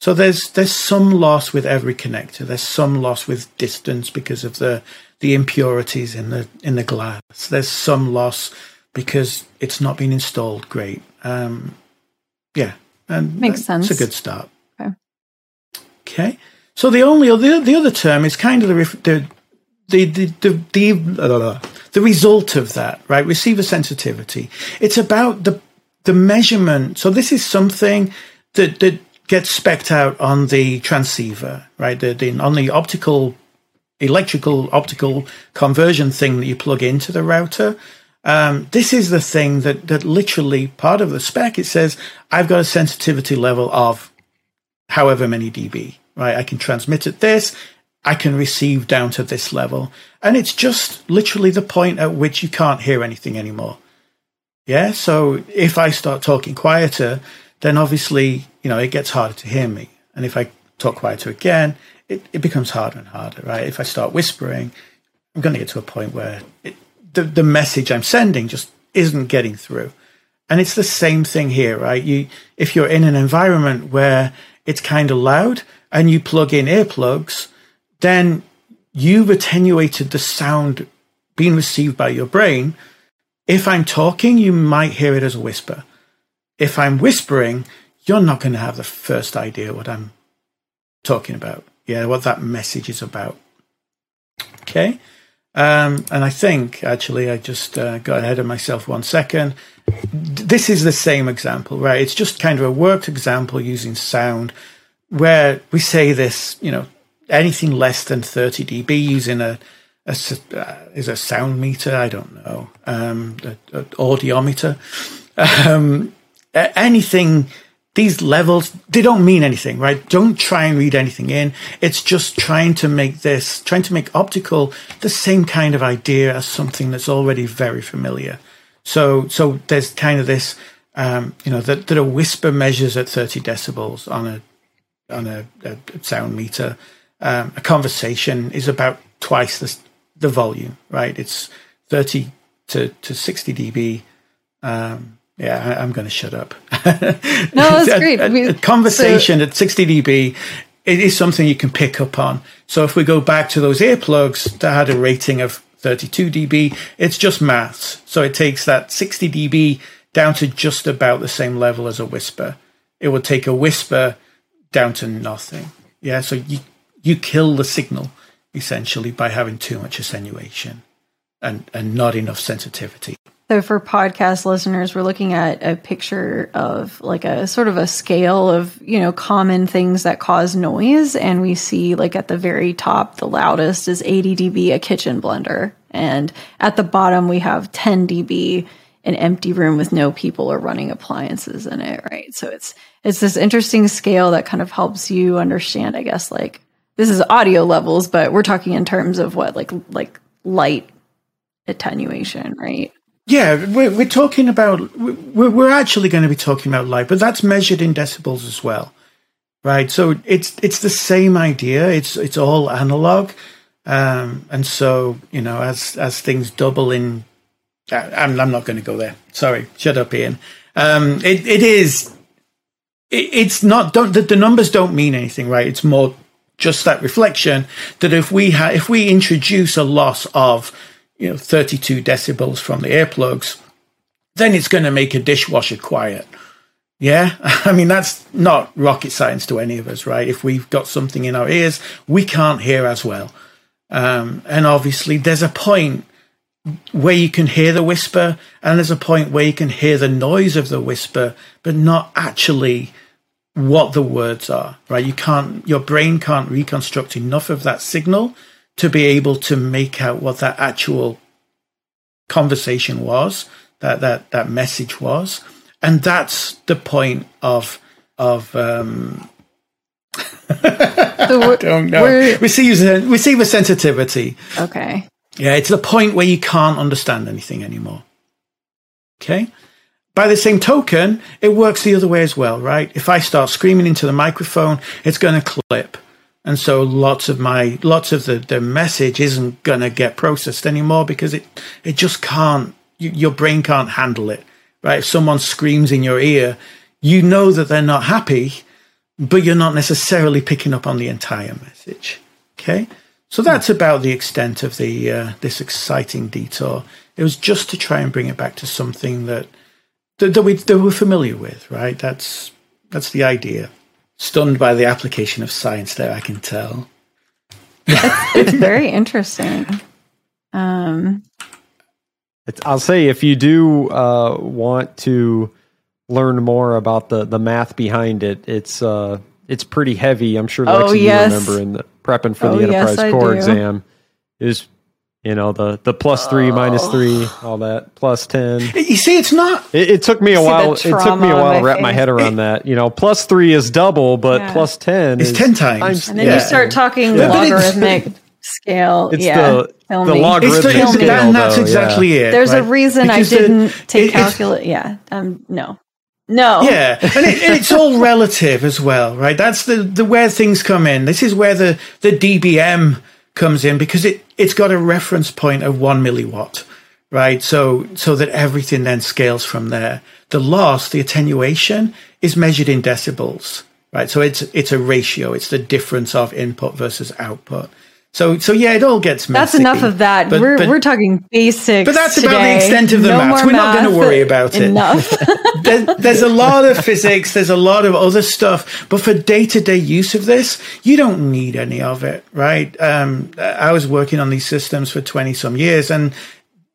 [SPEAKER 6] So there's there's some loss with every connector. There's some loss with distance because of the the impurities in the in the glass. There's some loss because it's not been installed great um, yeah, and
[SPEAKER 5] makes sense.
[SPEAKER 6] It's a good start.
[SPEAKER 5] Okay.
[SPEAKER 6] Okay. So the only other the other term is kind of the the the the the, the, the result of that, right? Receiver sensitivity. It's about the the measurement. So this is something that that gets specced out on the transceiver, right? The, the on the optical electrical optical conversion thing that you plug into the router. Um, this is the thing that, that literally part of the spec, it says, I've got a sensitivity level of however many dB, right? I can transmit at this, I can receive down to this level. And it's just literally the point at which you can't hear anything anymore. Yeah. So if I start talking quieter, then obviously, you know, it gets harder to hear me. And if I talk quieter again, it, it becomes harder and harder, right? If I start whispering, I'm going to get to a point where it, the, the message I'm sending just isn't getting through. And it's the same thing here, right? You, if you're in an environment where it's kind of loud and you plug in earplugs, then you've attenuated the sound being received by your brain. If I'm talking, you might hear it as a whisper. If I'm whispering, you're not going to have the first idea what I'm talking about. Yeah, what that message is about. Okay. Um, and I think actually I just uh, got ahead of myself one second. This is the same example, right? It's just kind of a worked example using sound where we say this, you know, anything less than 30 dB using a, a uh, is a sound meter. I don't know, um, audiometer. Um, anything these levels they don't mean anything right? Don't try and read anything in. It's just trying to make this trying to make optical the same kind of idea as something that's already very familiar. So so there's kind of this um, you know that, a whisper measures at 30 decibels on a on a, a sound meter. Um, a conversation is about twice the, the volume right? It's 30 to, to 60 db. Um, yeah, I, am going to shut up.
[SPEAKER 5] no, that's great.
[SPEAKER 6] A, a, a conversation so, at 60 dB, it is something you can pick up on. So if we go back to those earplugs that had a rating of 32 dB, it's just maths. So it takes that 60 dB down to just about the same level as a whisper. It would take a whisper down to nothing. Yeah, so you you kill the signal essentially by having too much attenuation and, and not enough sensitivity.
[SPEAKER 5] So for podcast listeners, we're looking at a picture of like a sort of a scale of, you know, common things that cause noise. And we see like at the very top, the loudest is 80 dB, a kitchen blender. And at the bottom, we have 10 dB, an empty room with no people or running appliances in it. Right. So it's, it's this interesting scale that kind of helps you understand, I guess, like this is audio levels, but we're talking in terms of what, like, like light attenuation, right?
[SPEAKER 6] Yeah, we're, we're talking about, we're, we're actually going to be talking about light, but that's measured in decibels as well, right? So it's, it's the same idea. It's, it's all analog. Um, and so, you know, as, as things double in, I'm, I'm not going to go there. Sorry. Shut up, Iain. Um, it, it is, it, it's not, don't, the, the numbers don't mean anything, right? It's more just that reflection that if we ha- if we introduce a loss of you know 32 decibels from the earplugs, then it's going to make a dishwasher quiet. Yeah, I mean that's not rocket science to any of us, right? If we've got something in our ears, we can't hear as well. Um, and obviously, there's a point where you can hear the whisper, and there's a point where you can hear the noise of the whisper, but not actually what the words are, right? You can't, your brain can't reconstruct enough of that signal to be able to make out what that actual conversation was, that that that message was, and that's the point of of um,
[SPEAKER 5] So
[SPEAKER 6] don't know receiver receiver sensitivity.
[SPEAKER 5] okay.
[SPEAKER 6] Yeah, it's the point where you can't understand anything anymore. Okay. By the same token, it works the other way as well, right? If I start screaming into the microphone, it's going to clip. And so lots of my, lots of the, the message isn't going to get processed anymore because it, it just can't, y- your brain can't handle it, right? If someone screams in your ear, you know that they're not happy, but you're not necessarily picking up on the entire message. Okay. So that's about the extent of the, uh, this exciting detour. It was just to try and bring it back to something that, that, that, we, that we're familiar with, right? That's, that's the idea. Stunned by the application of science there, I can tell.
[SPEAKER 5] It's very interesting. Um,
[SPEAKER 3] It's, I'll say if you do uh, want to learn more about the, the math behind it, it's uh, it's pretty heavy. I'm sure
[SPEAKER 5] Oh,
[SPEAKER 3] Lexi,
[SPEAKER 5] yes.
[SPEAKER 3] you remember in the prepping for
[SPEAKER 5] Oh,
[SPEAKER 3] the Enterprise
[SPEAKER 5] I
[SPEAKER 3] Core
[SPEAKER 5] do.
[SPEAKER 3] exam is you know the the plus three, minus three, all that plus ten.
[SPEAKER 6] You see, it's not,
[SPEAKER 3] It, it took me a while. It took me a while to
[SPEAKER 5] my
[SPEAKER 3] wrap my head around that. You know, plus three is double, but
[SPEAKER 5] Yeah.
[SPEAKER 3] plus ten
[SPEAKER 6] It's
[SPEAKER 3] is
[SPEAKER 6] 10 times.
[SPEAKER 5] and then
[SPEAKER 6] Yeah.
[SPEAKER 5] you start talking
[SPEAKER 6] Yeah. But
[SPEAKER 5] logarithmic scale.
[SPEAKER 3] It's
[SPEAKER 5] yeah,
[SPEAKER 3] the
[SPEAKER 5] kill
[SPEAKER 3] the logarithmic
[SPEAKER 6] it's the,
[SPEAKER 5] Kill
[SPEAKER 6] it's,
[SPEAKER 5] me.
[SPEAKER 6] that,
[SPEAKER 3] scale.
[SPEAKER 6] and that's
[SPEAKER 3] though,
[SPEAKER 6] exactly
[SPEAKER 3] yeah.
[SPEAKER 6] it.
[SPEAKER 5] There's a reason
[SPEAKER 6] Because
[SPEAKER 5] I didn't take
[SPEAKER 6] it-
[SPEAKER 5] calculus. Yeah. Um. No. No.
[SPEAKER 6] Yeah, and, it, and it's all relative as well, right? That's the, the where things come in. This is where the, the dBm comes in because it, it's got a reference point of one milliwatt, right? So so that everything then scales from there. The loss, the attenuation, is measured in decibels, right? So it's it's a ratio. It's the difference of input versus output. So so yeah, it all gets messy.
[SPEAKER 5] That's enough of that.
[SPEAKER 6] But-
[SPEAKER 5] we're
[SPEAKER 6] but-
[SPEAKER 5] we're talking basics.
[SPEAKER 6] But that's about the extent of the
[SPEAKER 5] no
[SPEAKER 6] maths. We're not gonna worry about it.
[SPEAKER 5] Enough.
[SPEAKER 6] there, there's a lot of physics, there's a lot of other stuff, but for day to day use of this, you don't need any of it, right? Um, I was working on these systems for 20 some years, and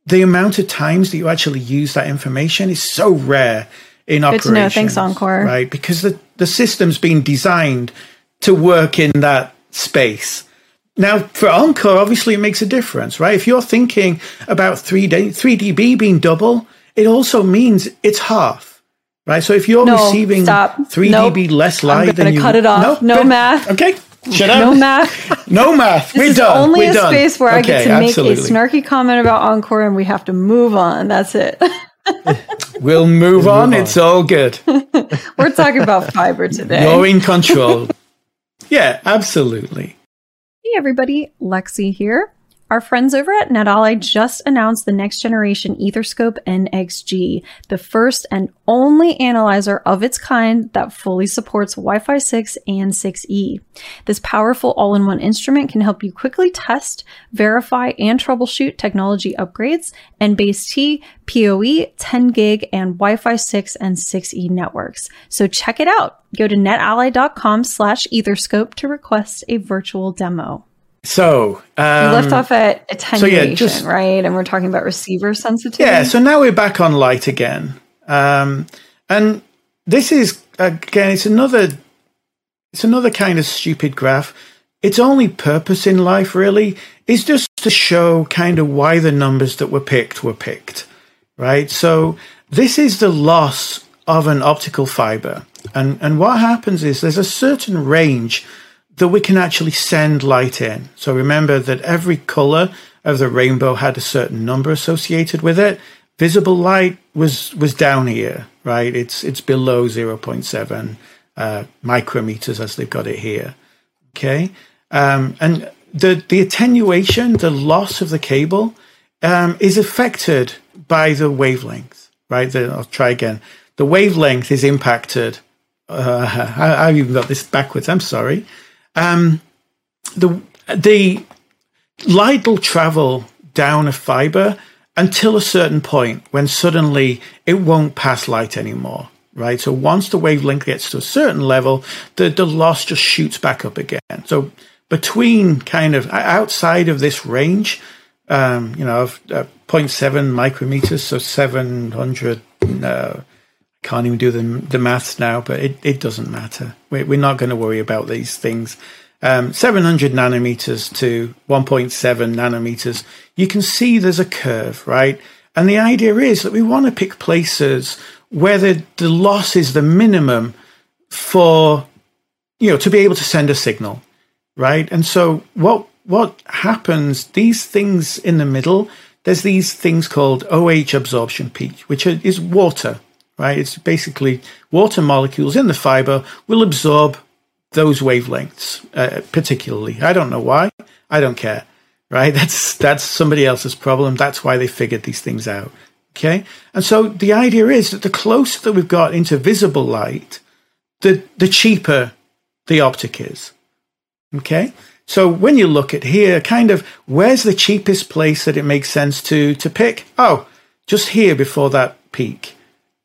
[SPEAKER 6] the amount of times that you actually use that information is so rare in
[SPEAKER 5] Good
[SPEAKER 6] operations.
[SPEAKER 5] to know. Thanks, ENCOR.
[SPEAKER 6] Right? Because the, the system's been designed to work in that space. Now, for ENCOR, obviously it makes a difference, right? If you're thinking about 3D, 3dB being double, it also means it's half, right? So if you're
[SPEAKER 5] No,
[SPEAKER 6] receiving
[SPEAKER 5] stop.
[SPEAKER 6] 3
[SPEAKER 5] Nope.
[SPEAKER 6] dB less
[SPEAKER 5] I'm
[SPEAKER 6] light
[SPEAKER 5] gonna
[SPEAKER 6] than you
[SPEAKER 5] cut it off. No
[SPEAKER 6] good.
[SPEAKER 5] math.
[SPEAKER 6] Okay, shut up.
[SPEAKER 5] no math.
[SPEAKER 6] No math.
[SPEAKER 5] This
[SPEAKER 6] We're
[SPEAKER 5] is
[SPEAKER 6] done.
[SPEAKER 5] only
[SPEAKER 6] We're
[SPEAKER 5] a
[SPEAKER 6] done.
[SPEAKER 5] space where I get
[SPEAKER 6] Okay,
[SPEAKER 5] to make a snarky comment about ENCOR, and we have to move on. That's it.
[SPEAKER 6] We'll move on. It's all good.
[SPEAKER 5] we're talking about fiber today.
[SPEAKER 6] You're in control. yeah, absolutely.
[SPEAKER 5] Hey everybody, Lexi here. Our friends over at NetAlly just announced the next generation Etherscope NXG, the first and only analyzer of its kind that fully supports Wi-Fi 6 and 6E. This powerful all-in-one instrument can help you quickly test, verify, and troubleshoot technology upgrades and base T, PoE, 10 gig, and Wi-Fi 6 and 6E networks. So check it out. Go to netally.com slash Etherscope to request a virtual demo.
[SPEAKER 6] So, um,
[SPEAKER 5] We left off at attenuation,
[SPEAKER 6] just-
[SPEAKER 5] right? And we're talking about receiver sensitivity.
[SPEAKER 6] Yeah, so now we're back on light again. Um, and this is again it's another it's another kind of stupid graph. Its only purpose in life really is just to show kind of why the numbers that were picked were picked. Right? So this is the loss of an optical fiber. And and what happens is there's a certain range that we can actually send light in. So remember that every color of the rainbow had a certain number associated with it. Visible light was was down here, right? It's it's below 0.7 uh, micrometers as they've got it here. Okay, um, and the the attenuation, the loss of the cable, um, is affected by the wavelength, right? The, I'll try again. The wavelength is impacted. Uh, I, I've even got this backwards. I'm sorry um, the the light will travel down a fiber until a certain point when suddenly it won't pass light anymore right? So once the wavelength gets to a certain level the, the loss just shoots back up again. So between kind of outside of this range um, you know of uh, 0.7 micrometers so 700 no can't even do the, the maths now, but it, it doesn't matter. We're, we're not going to worry about these things. Um, 700 nanometers to 1.7 nanometers, you can see there's a curve, right? And the idea is that we want to pick places where the, the loss is the minimum for, you know, to be able to send a signal, right? And so what what happens, these things in the middle, there's these things called OH absorption peak, which is water, right? It's basically water molecules in the fiber will absorb those wavelengths, uh, particularly. I don't know why. I don't care, right? That's that's somebody else's problem. That's why they figured these things out. Okay, and so the idea is that the closer that we've got into visible light, the the cheaper the optic is. Okay, so when you look at here, kind of where's the cheapest place that it makes sense to to pick? Oh, just here before that peak.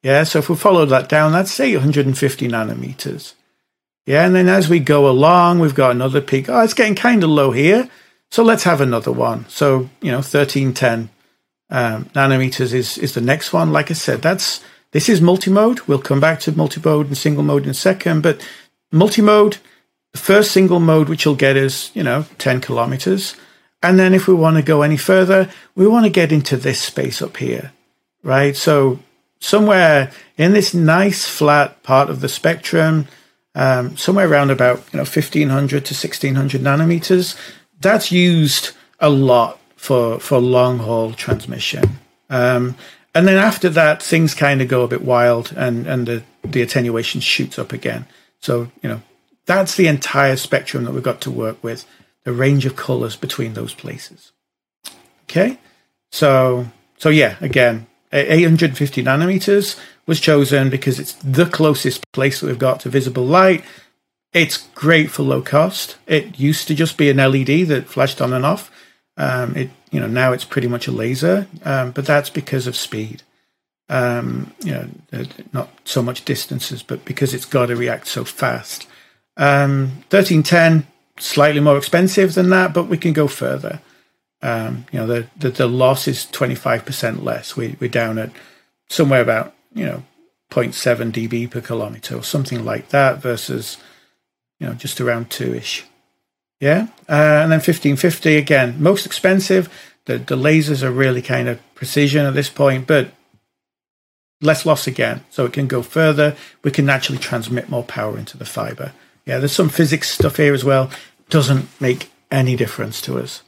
[SPEAKER 6] Yeah, so if we follow that down, that's say 150 nanometers. Yeah, and then as we go along, we've got another peak. Oh, it's getting kind of low here. So let's have another one. So, you know, 1310 um, nanometers is, is the next one. Like I said, that's this is multi-mode. We'll come back to multi-mode and single mode in a second. But multi-mode, the first single mode which you'll get is, you know, 10 kilometers. And then if we want to go any further, we want to get into this space up here, right? So somewhere in this nice flat part of the spectrum, um, somewhere around about you know 1500 to 1600 nanometers. That's used a lot for for long haul transmission. Um, and then after that, things kind of go a bit wild, and and the the attenuation shoots up again. So you know that's the entire spectrum that we've got to work with. The range of colors between those places. Okay, so so yeah, again, 850 nanometers was chosen because it's the closest place that we've got to visible light. It's great for low cost. It used to just be an LED that flashed on and off. Um, it you know now it's pretty much a laser, um, but that's because of speed. Um, you know, not so much distances, but because it's got to react so fast. Um, thirteen ten slightly more expensive than that, but we can go further. Um, you know, the, the, the loss is twenty five percent less. We, we're down at somewhere about you know 0.7 dB per kilometer or something like that versus you know just around two ish. Yeah, uh, and then 1550 again, most expensive. The the lasers are really kind of precision at this point, but less loss again, so it can go further. We can actually transmit more power into the fiber. Yeah, there's some physics stuff here as well. Doesn't make any difference to us.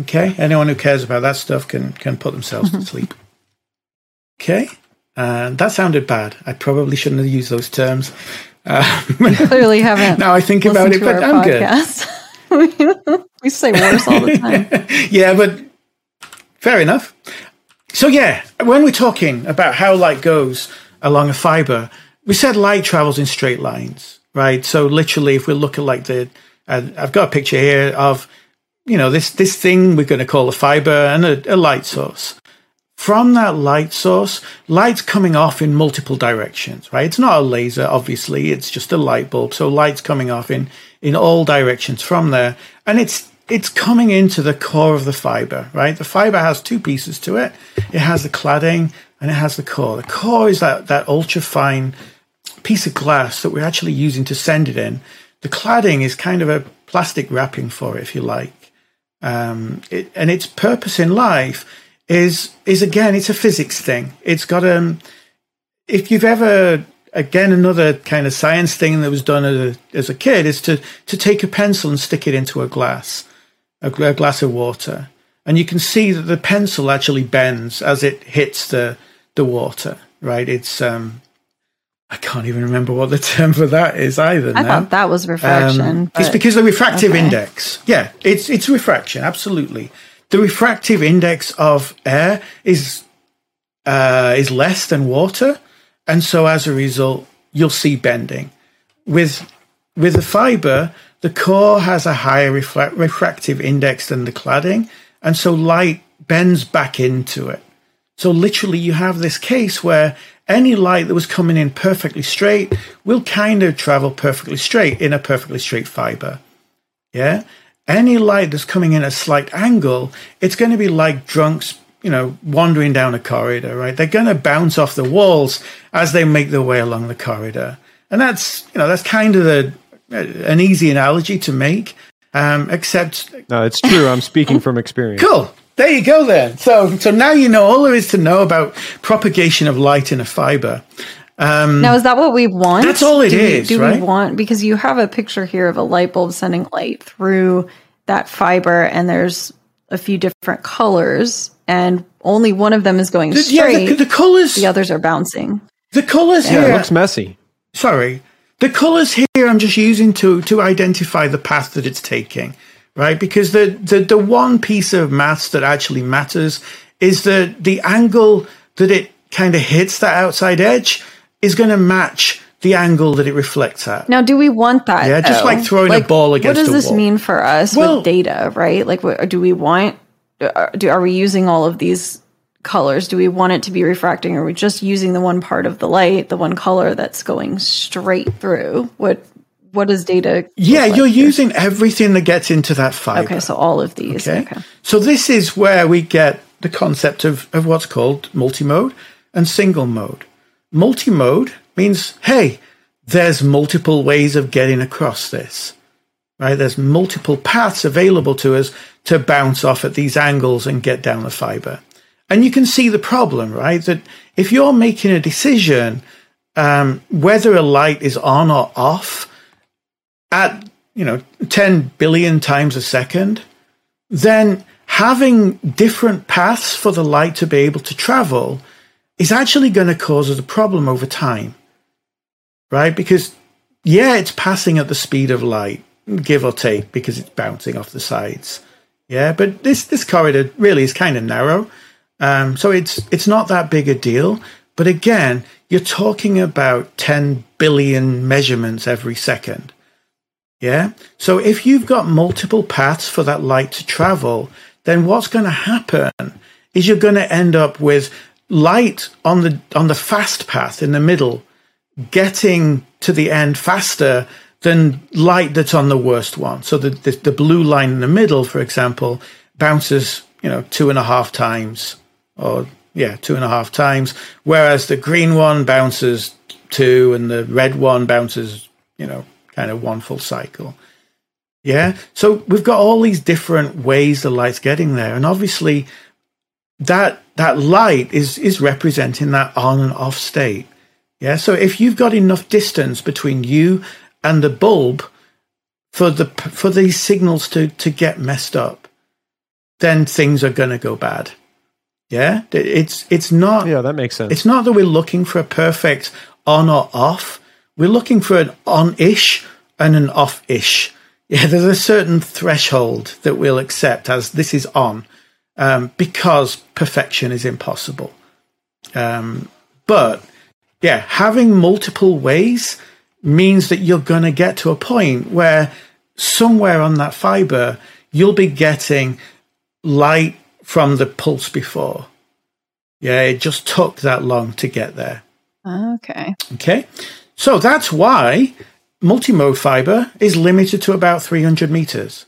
[SPEAKER 6] Okay, anyone who cares about that stuff can can put themselves to sleep. Okay, and that sounded bad. I probably shouldn't have used those terms.
[SPEAKER 5] Uh, clearly haven't.
[SPEAKER 6] now I think about it, but I'm podcast.
[SPEAKER 5] good. we say worse all the time.
[SPEAKER 6] yeah, but fair enough. So yeah, when we're talking about how light goes along a fiber, we said light travels in straight lines, right? So literally, if we look at like the, uh, I've got a picture here of, you know, this this thing we're going to call a fiber and a, a light source from that light source, light's coming off in multiple directions, right? It's not a laser, obviously, it's just a light bulb. So light's coming off in, in all directions from there. And it's, it's coming into the core of the fiber, right? The fiber has two pieces to it. It has the cladding and it has the core. The core is that, that ultra fine piece of glass that we're actually using to send it in. The cladding is kind of a plastic wrapping for it, if you like. Um, it, and its purpose in life is is again it's a physics thing. It's got um if you've ever again another kind of science thing that was done as a, as a kid is to to take a pencil and stick it into a glass, a, a glass of water, and you can see that the pencil actually bends as it hits the the water. Right? It's um I can't even remember what the term for that is either.
[SPEAKER 5] I now. thought that was refraction.
[SPEAKER 6] Um, it's because the refractive okay. index. Yeah, it's it's refraction, absolutely the refractive index of air is uh, is less than water, and so as a result, you'll see bending. With with the fiber, the core has a higher refra- refractive index than the cladding, and so light bends back into it. So literally, you have this case where any light that was coming in perfectly straight will kind of travel perfectly straight in a perfectly straight fiber. Yeah any light that's coming in at a slight angle, it's going to be like drunks, you know, wandering down a corridor, right? They're going to bounce off the walls as they make their way along the corridor. And that's, you know, that's kind of the, an easy analogy to make. Um, except
[SPEAKER 3] no, it's true. I'm speaking from experience.
[SPEAKER 6] Cool. There you go then. So, so now you know all there is to know about propagation of light in a fiber.
[SPEAKER 5] Um, now, is that what we want?
[SPEAKER 6] That's all it
[SPEAKER 5] do
[SPEAKER 6] is,
[SPEAKER 5] we, Do
[SPEAKER 6] right?
[SPEAKER 5] we want because you have a picture here of a light bulb sending light through that fiber, and there's a few different colors, and only one of them is going
[SPEAKER 6] yeah,
[SPEAKER 5] straight.
[SPEAKER 6] the, the colors,
[SPEAKER 5] the others are bouncing.
[SPEAKER 6] the colors
[SPEAKER 3] Yeah,
[SPEAKER 6] here.
[SPEAKER 3] it looks messy.
[SPEAKER 6] sorry, the colors here I'm just using to to identify the path that it's taking, right? Because the the, the one piece of maths that actually matters is that the angle that it kind of hits that outside edge is going to match the angle that it reflects at.
[SPEAKER 5] Now, do we want that?
[SPEAKER 6] Yeah, just
[SPEAKER 5] though?
[SPEAKER 6] like throwing a ball against the
[SPEAKER 5] What does this
[SPEAKER 6] wall.
[SPEAKER 5] mean for us
[SPEAKER 6] Well-
[SPEAKER 5] with data, right? Like, what, do we want? uh, Do are we using all of these colors? Do we want it to be refracting, or are we just using the one part of the light, the one color that's going straight through? What What does data?
[SPEAKER 6] Yeah,
[SPEAKER 5] like
[SPEAKER 6] you're
[SPEAKER 5] here?
[SPEAKER 6] using everything that gets into that fiber.
[SPEAKER 5] Okay, so all of these.
[SPEAKER 6] Okay.
[SPEAKER 5] Okay.
[SPEAKER 6] So this is where we get the concept of, of what's called multimode and single mode. Multimode means, hey, there's multiple ways of getting across this. Right? There's multiple paths available to us to bounce off at these angles and get down the fiber. And you can see the problem, right? That if you're making a decision um, whether a light is on or off at you know 10 billion times a second, then having different paths for the light to be able to travel is actually going to cause us a problem over time. Right? Because, yeah, it's passing at the speed of light, give or take, because it's bouncing off the sides. Yeah, but this, this corridor really is kind of narrow. Um, so it's it's not that big a deal. But again, you're talking about 10 billion measurements every second. Yeah. So if you've got multiple paths for that light to travel, then what's going to happen is you're going to end up with light on the on the fast path in the middle getting to the end faster than light that's on the worst one. So the, the, the blue line in the middle, for example, bounces, you know, two and a half times or yeah, two and a half times, whereas the green one bounces two and the red one bounces, you know, kind of one full cycle. Yeah. So we've got all these different ways the light's getting there. And obviously that that light is is representing that on and off state. Yeah. So if you've got enough distance between you and the bulb for the for these signals to to get messed up, then things are going to go bad. Yeah. It's it's not
[SPEAKER 3] Yeah, that makes sense.
[SPEAKER 6] it's not that we're looking for a perfect on or off. We're looking for an on-ish and an off-ish. Yeah, there's a certain threshold that we'll accept as this is on, um, because perfection is impossible. Um, but yeah, having multiple ways means that you're going to get to a point where somewhere on that fiber you'll be getting light from the pulse before. Yeah, it just took that long to get there.
[SPEAKER 5] Okay.
[SPEAKER 6] Okay, so that's why multimode fiber is limited to about 300 meters.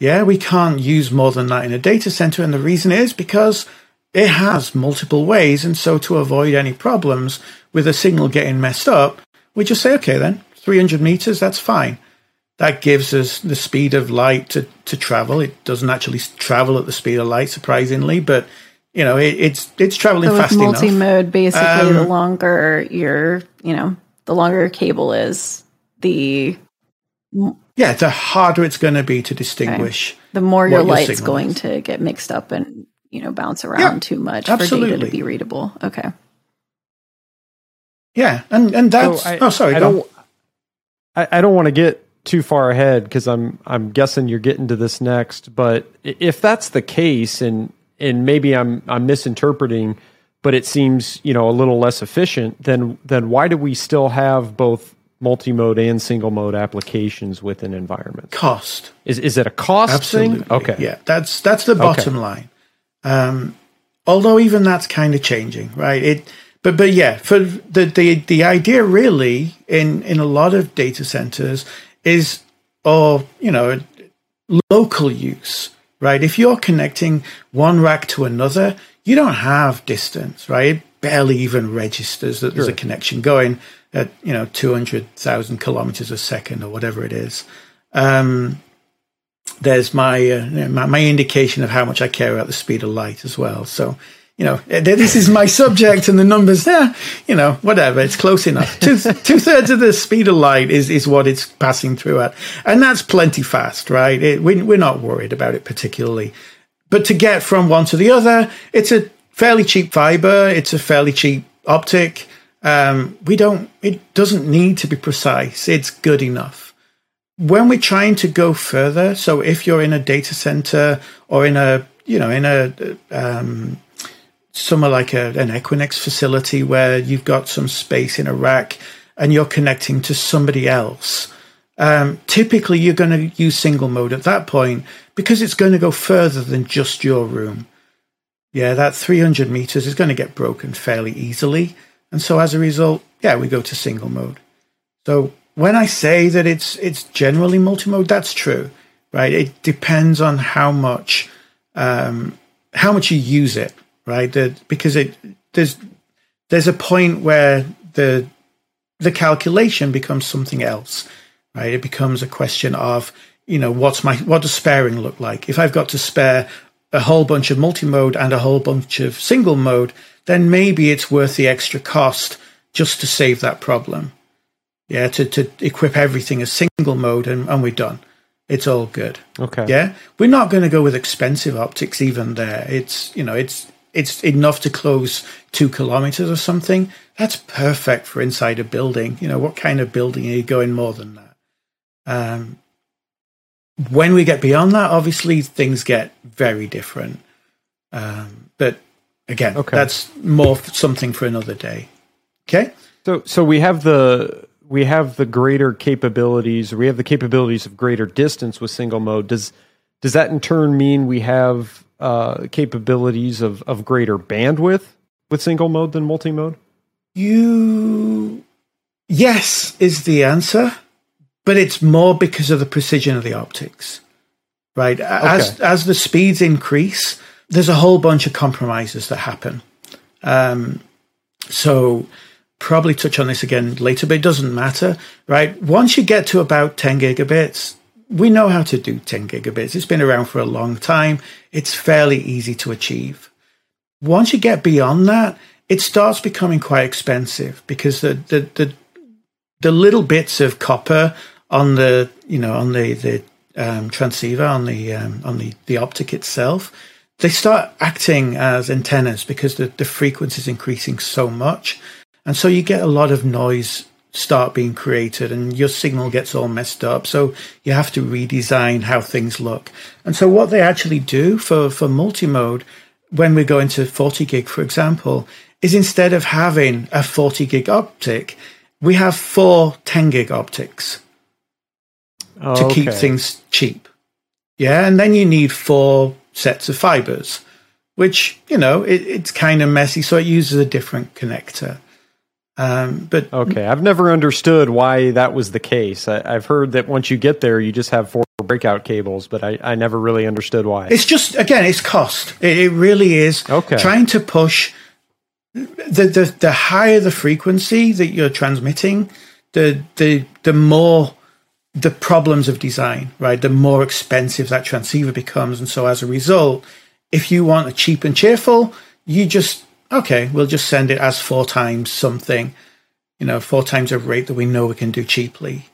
[SPEAKER 6] Yeah, we can't use more than that in a data center, and the reason is because it has multiple ways, and so to avoid any problems with a signal getting messed up, we just say, okay, then 300 meters, that's fine. That gives us the speed of light to, to travel. It doesn't actually travel at the speed of light, surprisingly, but you know, it, it's it's traveling
[SPEAKER 5] So with
[SPEAKER 6] fast enough.
[SPEAKER 5] multi-mode, basically, the
[SPEAKER 6] Um,
[SPEAKER 5] longer your, you know, the longer your cable is, the
[SPEAKER 6] Yeah, the harder it's going to be to distinguish.
[SPEAKER 5] the more your
[SPEAKER 6] your
[SPEAKER 5] light's
[SPEAKER 6] signal
[SPEAKER 5] going
[SPEAKER 6] is.
[SPEAKER 5] to get mixed up and you know bounce around
[SPEAKER 6] Yeah,
[SPEAKER 5] too much for data to be readable. Okay.
[SPEAKER 6] Yeah, and and that's
[SPEAKER 3] So I-
[SPEAKER 6] oh sorry,
[SPEAKER 3] I
[SPEAKER 6] go
[SPEAKER 3] don't. I, I don't want to get too far ahead because I'm I'm guessing you're getting to this next. But if that's the case, and and maybe I'm I'm misinterpreting, but it seems you know a little less efficient. Then then why do we still have both multi-mode and single mode applications within environments?
[SPEAKER 6] cost.
[SPEAKER 3] Is is it a cost
[SPEAKER 6] Absolutely.
[SPEAKER 3] thing? Okay.
[SPEAKER 6] Yeah, that's that's the bottom line. Um, although even that's kind of changing, right? It, but but yeah, for the the the idea really in in a lot of data centers is, or you know, local use, right? If you're connecting one rack to another, you don't have distance, right? It barely even registers that there's a connection going at you know two hundred thousand kilometers a second or whatever it is. Um, there's my, uh, my, my indication of how much I care about the speed of light as well. So you know, eh, this is my subject and the numbers there, you know, whatever, it's close enough. Two, two thirds of the speed of light is, is what it's passing through at. And that's plenty fast, right? It, we, we're not worried about it particularly. But to get from one to the other, it's a fairly cheap fiber. It's a fairly cheap optic. Um, we don't, it doesn't need to be precise. It's good enough. When we're trying to go further, so if you're in a data center or in a, you know, in a, um, somewhere like a, an Equinix facility where you've got some space in a rack and you're connecting to somebody else. Um, typically, you're going to use single mode at that point because it's going to go further than just your room. Yeah, that 300 meters is going to get broken fairly easily. And so as a result, yeah, we go to single mode. So when I say that it's it's generally multi-mode, that's true, right? It depends on how much um, how much you use it right? because it there's there's a point where the the calculation becomes something else, right? It becomes a question of you know what's my what does sparing look like? If I've got to spare a whole bunch of multi-mode and a whole bunch of single mode, then maybe it's worth the extra cost just to save that problem. Yeah, to, to equip everything as single mode and, and we're done. It's all good.
[SPEAKER 3] Okay.
[SPEAKER 6] Yeah. We're not going to go with expensive optics even there. It's, you know, it's it's enough to close two kilometers or something. That's perfect for inside a building. You know, what kind of building are you going more than that? Um, when we get beyond that, obviously things get very different. Um, but again, okay. that's more something for another day. Okay.
[SPEAKER 3] So, so we have the we have the greater capabilities. We have the capabilities of greater distance with single mode. Does does that in turn mean we have uh, capabilities of, of greater bandwidth with single mode than multi mode?
[SPEAKER 6] You. Yes, is the answer, but it's more because of the precision of the optics, right? As, okay. as the speeds increase, there's a whole bunch of compromises that happen. Um, so, probably touch on this again later, but it doesn't matter, right? Once you get to about 10 gigabits, we know how to do 10 gigabits. It's been around for a long time. It's fairly easy to achieve. Once you get beyond that, it starts becoming quite expensive because the, the, the, the little bits of copper on the, you know, on the, the um, transceiver, on the, um, on the, the optic itself, they start acting as antennas because the, the frequency is increasing so much. And so you get a lot of noise start being created and your signal gets all messed up. So you have to redesign how things look. And so what they actually do for, for multi-mode, when we go into 40 gig, for example, is instead of having a 40 gig optic, we have four 10 gig optics oh, to keep things cheap. Yeah. And then you need four sets of fibers, which, you know, it, it's kind of messy. So it uses a different connector. Um, but
[SPEAKER 3] okay, I've never understood why that was the case. I, have heard that once you get there, you just have four breakout cables, but I, I never really understood why.
[SPEAKER 6] It's just again, it's cost. It, it really is.
[SPEAKER 3] Okay,
[SPEAKER 6] trying to push the, the the higher the frequency that you're transmitting, the the the more the problems of design, right? The more expensive that transceiver becomes, and so as a result, if you want a cheap and cheerful, you just okay, we'll just send it as four times something, you know, four times a rate that we know we can do cheaply.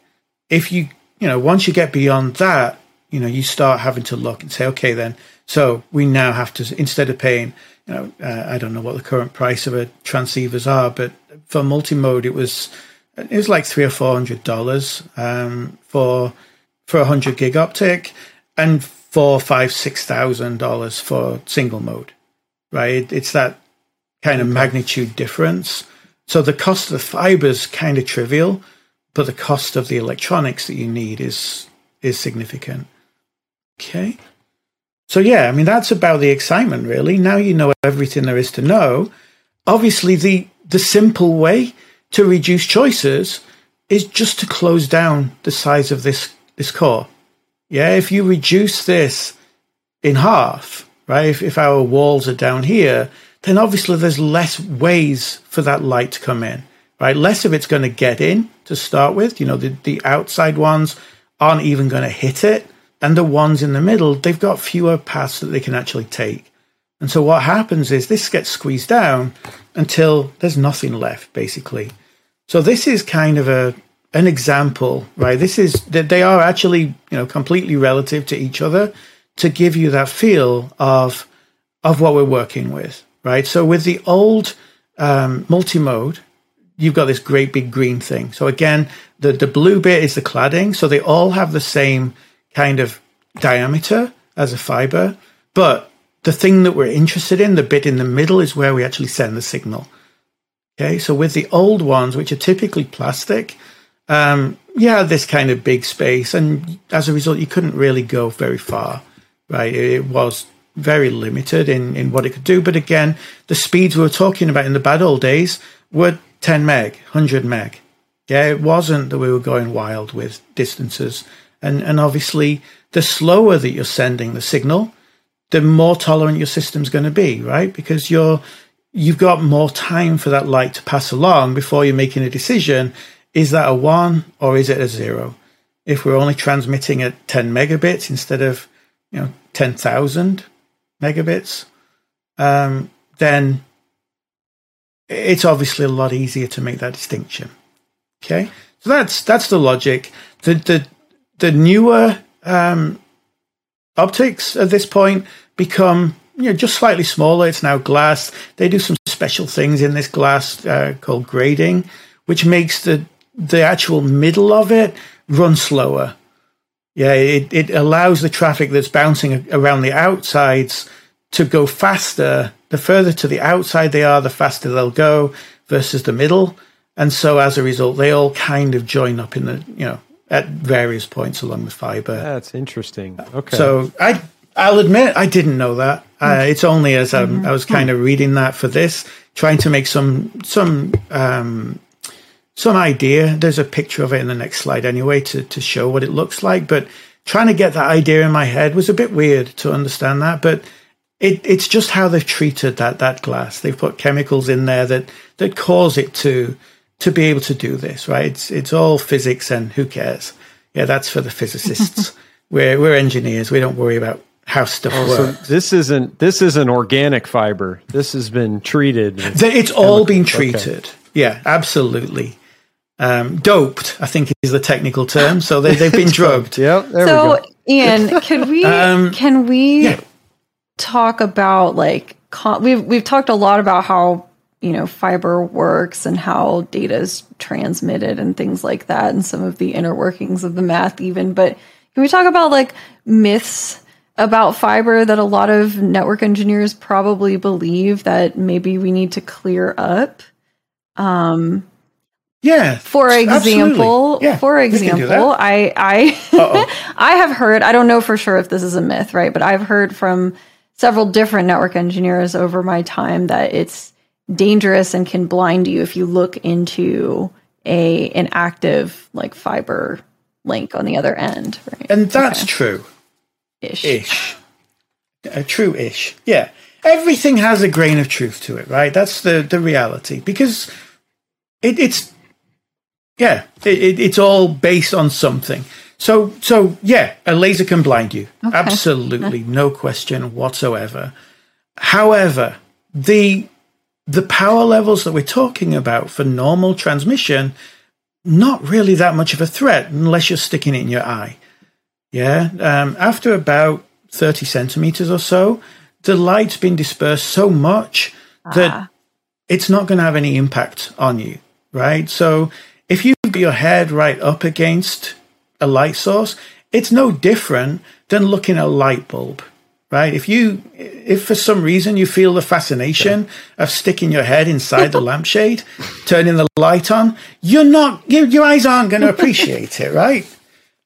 [SPEAKER 6] If you, you know, once you get beyond that, you know, you start having to look and say, okay, then, so we now have to, instead of paying, you know, uh, I don't know what the current price of a transceivers are, but for multi-mode, it was, it was like three or four hundred dollars um, for for a hundred gig optic, and four, five, six thousand dollars for single mode. Right? It's that kind of magnitude difference. So the cost of the fiber is kind of trivial, but the cost of the electronics that you need is is significant. Okay. So yeah, I mean that's about the excitement really. Now you know everything there is to know. Obviously the the simple way to reduce choices is just to close down the size of this this core. Yeah, if you reduce this in half, right? If, if our walls are down here, then obviously there's less ways for that light to come in, right? Less of it's going to get in to start with. You know, the, the outside ones aren't even going to hit it. and the ones in the middle, they've got fewer paths that they can actually take. And so what happens is this gets squeezed down until there's nothing left, basically. So this is kind of a an example, right? This is that they are actually, you know, completely relative to each other to give you that feel of of what we're working with, right? So with the old um, multi-mode, you've got this great big green thing. So again, the the blue bit is the cladding, so they all have the same kind of diameter as a fiber, but the thing that we're interested in, the bit in the middle, is where we actually send the signal. Okay, so with the old ones, which are typically plastic, um, had this kind of big space, and as a result, you couldn't really go very far. Right, it was very limited in in what it could do. But again, the speeds we were talking about in the bad old days were 10 meg, 100 meg. Yeah, it wasn't that we were going wild with distances. And, and obviously, the slower that you're sending the signal, the more tolerant your system's going to be, right? Because you're, you've got more time for that light to pass along before you're making a decision. Is that a one or is it a zero? If we're only transmitting at 10 megabits instead of, you know, 10,000 megabits, um, then it's obviously a lot easier to make that distinction. Okay, so that's that's the logic. The the the newer um, optics at this point become you know just slightly smaller. It's now glass. They do some special things in this glass uh, called grading, which makes the the actual middle of it run slower. Yeah, it, it allows the traffic that's bouncing around the outsides to go faster. The further to the outside they are, the faster they'll go versus the middle. And so as a result, they all kind of join up in the, you know, at various points along the fiber.
[SPEAKER 3] That's interesting. Okay.
[SPEAKER 6] So I, I'll admit I didn't know that. Uh, it's only as um, I was kind of reading that for this, trying to make some some um, some idea. There's a picture of it in the next slide anyway to to show what it looks like. But trying to get that idea in my head was a bit weird to understand that. But it, it's just how they've treated that that glass. They've put chemicals in there that that cause it to to be able to do this. Right? It's it's all physics, and who cares? Yeah, that's for the physicists. we're we're engineers. We don't worry about how stuff
[SPEAKER 3] oh,
[SPEAKER 6] works.
[SPEAKER 3] So this isn't this is an organic fiber. This has been treated.
[SPEAKER 6] It's all been treated. Okay. Yeah, absolutely. Um, doped, I think is the technical term. So they, they've been drugged.
[SPEAKER 3] Yep.
[SPEAKER 5] so, Iain, can we um, can we yeah talk about like con- we've we've talked a lot about how you know fiber works and how data is transmitted and things like that and some of the inner workings of the math even but can we talk about like myths about fiber that a lot of network engineers probably believe that maybe we need to clear up um
[SPEAKER 6] yeah.
[SPEAKER 5] For example, yeah, for example, I I I have heard, I don't know for sure if this is a myth, right? But I've heard from several different network engineers over my time that it's dangerous and can blind you if you look into a an active like fiber link on the other end. Right?
[SPEAKER 6] And that's okay. true.
[SPEAKER 5] Ish.
[SPEAKER 6] Ish. A true ish. Yeah. Everything has a grain of truth to it, right? That's the, the reality because it, it's, yeah, it, it's all based on something. So, so yeah, a laser can blind you. Okay. Absolutely, no question whatsoever. However, the the power levels that we're talking about for normal transmission, not really that much of a threat unless you're sticking it in your eye. Yeah, um, after about thirty centimeters or so, the light's been dispersed so much that ah. it's not going to have any impact on you, right? So if you put your head right up against a light source, it's no different than looking at a light bulb, right? If you, if for some reason you feel the fascination yeah. of sticking your head inside the lampshade, turning the light on, you're not, your, your eyes aren't going to appreciate it, right?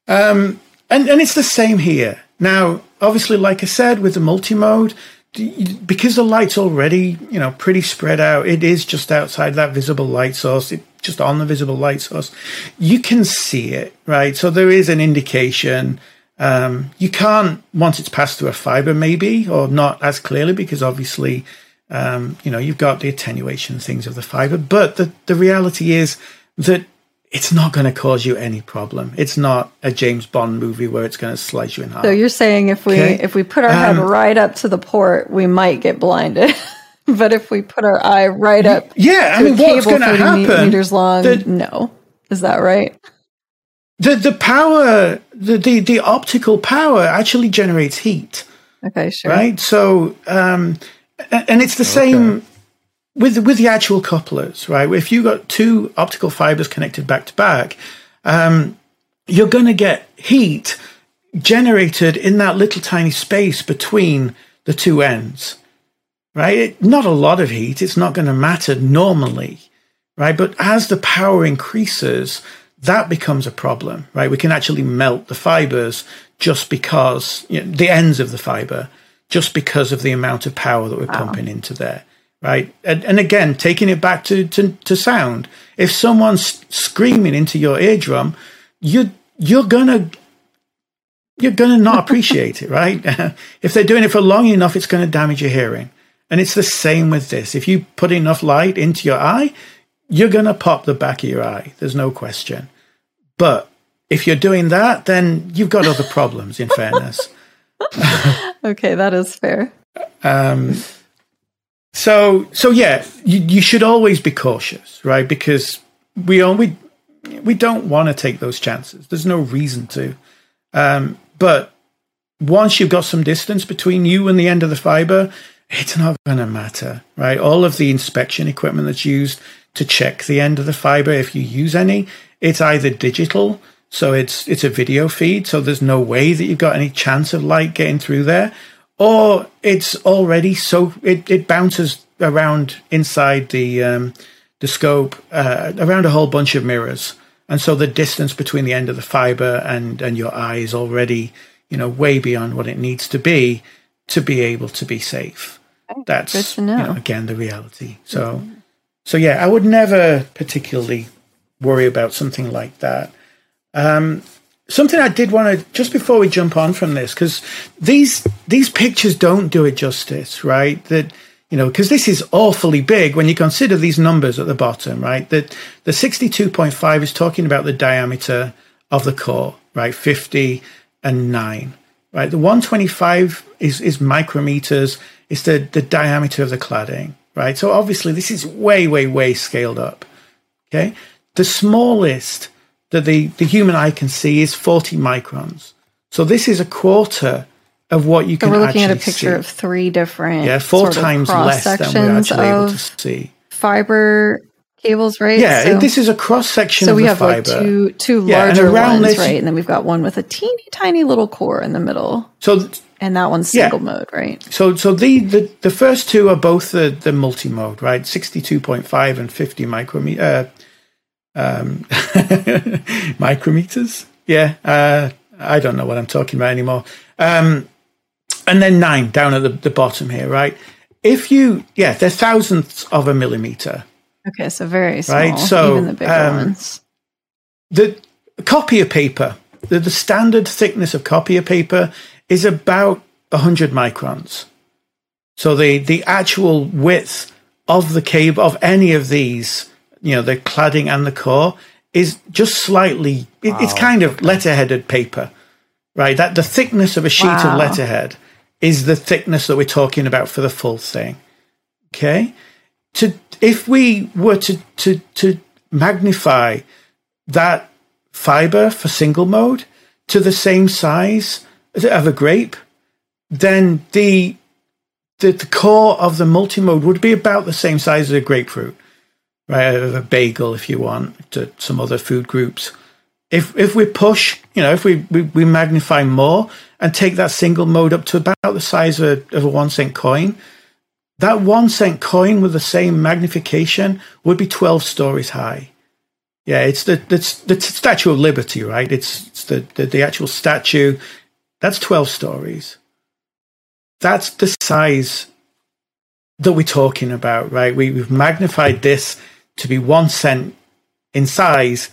[SPEAKER 6] Um, and, and it's the same here. Now, obviously, like I said, with the multi-mode, because the light's already, you know, pretty spread out, it is just outside that visible light source. It just on the visible light source, you can see it, right? So there is an indication. Um, you can't once it's passed through a fiber, maybe, or not as clearly, because obviously, um, you know, you've got the attenuation things of the fiber. But the the reality is that it's not going to cause you any problem. It's not a James Bond movie where it's going to slice you in half.
[SPEAKER 5] So you're saying if we
[SPEAKER 6] Okay.
[SPEAKER 5] if we put our head
[SPEAKER 6] Um,
[SPEAKER 5] right up to the port, we might get blinded. but if we put our eye right up
[SPEAKER 6] yeah, I mean,
[SPEAKER 5] a
[SPEAKER 6] what's
[SPEAKER 5] cable
[SPEAKER 6] going to
[SPEAKER 5] 30
[SPEAKER 6] happen?
[SPEAKER 5] meters long,
[SPEAKER 6] the-
[SPEAKER 5] no. Is that right?
[SPEAKER 6] The the power, the, the the optical power actually generates heat.
[SPEAKER 5] Okay, sure.
[SPEAKER 6] right? So, um, and it's the same with with the actual couplers, right? If you got two optical fibers connected back to back, um, you're going to get heat generated in that little tiny space between the two ends, right? It, not a lot of heat; it's not going to matter normally, right? But as the power increases, that becomes a problem, right? We can actually melt the fibers just because you know, the ends of the fiber, just because of the amount of power that we're pumping into there, right? And, and again, taking it back to, to, to sound, if someone's screaming into your eardrum, you you're gonna you're gonna not appreciate it, right? if they're doing it for long enough, it's going to damage your hearing. And it's the same with this. If you put enough light into your eye, you're going to pop the back of your eye. There's no question. But if you're doing that, then you've got other problems, in fairness.
[SPEAKER 5] Okay, that is fair.
[SPEAKER 6] Um, so, so yeah, you, you should always be cautious, right? Because we all, we, we don't want to take those chances. There's no reason to. Um, but once you've got some distance between you and the end of the fiber, it's not going to matter, right? All of the inspection equipment that's used to check the end of the fiber, if you use any, it's either digital, so it's it's a video feed, so there's no way that you've got any chance of light getting through there, or it's already so it, it bounces around inside the um, the scope uh, around a whole bunch of mirrors, and so the distance between the end of the fiber and and your eye is already you know way beyond what it needs to be to be able to be safe. That's
[SPEAKER 5] good to know.
[SPEAKER 6] You know, again the reality. So so yeah, I would never particularly worry about something like that. Um, something I did want to just before we jump on from this because these these pictures don't do it justice, right? That you know because this is awfully big when you consider these numbers at the bottom, right? That the sixty two point five is talking about the diameter of the core, right? Fifty and nine, right? The one twenty five is is micrometers. It's the the diameter of the cladding, right? So obviously this is way way way scaled up. Okay, the smallest that the, the human eye can see is 40 microns. So this is a quarter of what you
[SPEAKER 5] So
[SPEAKER 6] can
[SPEAKER 5] we're looking at a picture
[SPEAKER 6] see.
[SPEAKER 5] of three different
[SPEAKER 6] yeah, four times less than we're actually able to see.
[SPEAKER 5] fiber cables, right?
[SPEAKER 6] Yeah,
[SPEAKER 5] So,
[SPEAKER 6] this is a cross section
[SPEAKER 5] so
[SPEAKER 6] of
[SPEAKER 5] we have
[SPEAKER 6] fiber.
[SPEAKER 5] like two two
[SPEAKER 6] Yeah,
[SPEAKER 5] larger ones,
[SPEAKER 6] this-
[SPEAKER 5] right? And then we've got one with a teeny tiny little core in the middle,
[SPEAKER 6] so
[SPEAKER 5] and that one's
[SPEAKER 6] Yeah.
[SPEAKER 5] single mode, right?
[SPEAKER 6] so so the, the the first two are both the the multi mode, right? 62.5 and 50 micrometer uh, um, micrometers. Yeah, uh, I don't know what I'm talking about anymore. Um, and then nine down at the, the bottom here, right? If you, yeah, they're thousandths of a millimeter.
[SPEAKER 5] Okay, so very small,
[SPEAKER 6] Right, so,
[SPEAKER 5] even the bigger
[SPEAKER 6] um,
[SPEAKER 5] ones.
[SPEAKER 6] The copier paper, the, the standard thickness of copier paper is about 100 microns. So the, the actual width of the cable, of any of these, you know, the cladding and the core, is just slightly, it, it's kind of letterheaded paper, right? That the thickness of a sheet
[SPEAKER 5] Wow.
[SPEAKER 6] of letterhead is the thickness that we're talking about for the full thing. Okay? To if we were to to to magnify that fiber for single mode to the same size of a grape, then the the, the core of the multimode would be about the same size as a grapefruit, right? Of a bagel, if you want, to some other food groups. If if we push, you know, if we, we, we magnify more and take that single mode up to about the size of a, of a one cent coin, that one cent coin with the same magnification would be 12 stories high. Yeah, it's the, it's the Statue of Liberty, right? It's, it's the, the, the actual statue. That's 12 stories. That's the size that we're talking about, right? We, we've magnified this to be one cent in size,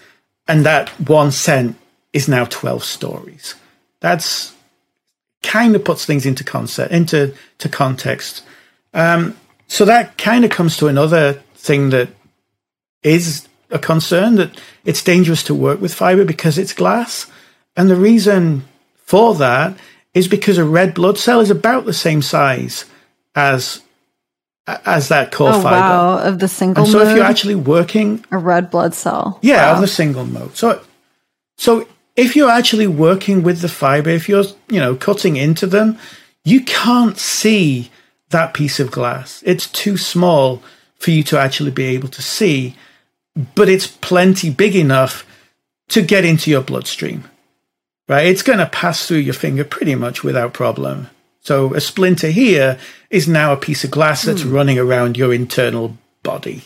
[SPEAKER 6] and that one cent is now 12 stories. That's kind of puts things into concept, into to context. Um, so that kind of comes to another thing that is a concern that it's dangerous to work with fiber because it's glass. And the reason for that is because a red blood cell is about the same size as as that core
[SPEAKER 5] oh,
[SPEAKER 6] fiber.
[SPEAKER 5] Wow, of the single
[SPEAKER 6] and so
[SPEAKER 5] mode,
[SPEAKER 6] if you're actually working
[SPEAKER 5] a red blood cell.
[SPEAKER 6] yeah,
[SPEAKER 5] wow.
[SPEAKER 6] of the single mode. So so if you're actually working with the fiber, if you're, you know, cutting into them, you can't see that piece of glass. It's too small for you to actually be able to see, but it's plenty big enough to get into your bloodstream. Right? It's going to pass through your finger pretty much without problem. So a splinter here is now a piece of glass that's
[SPEAKER 5] Hmm.
[SPEAKER 6] running around your internal body.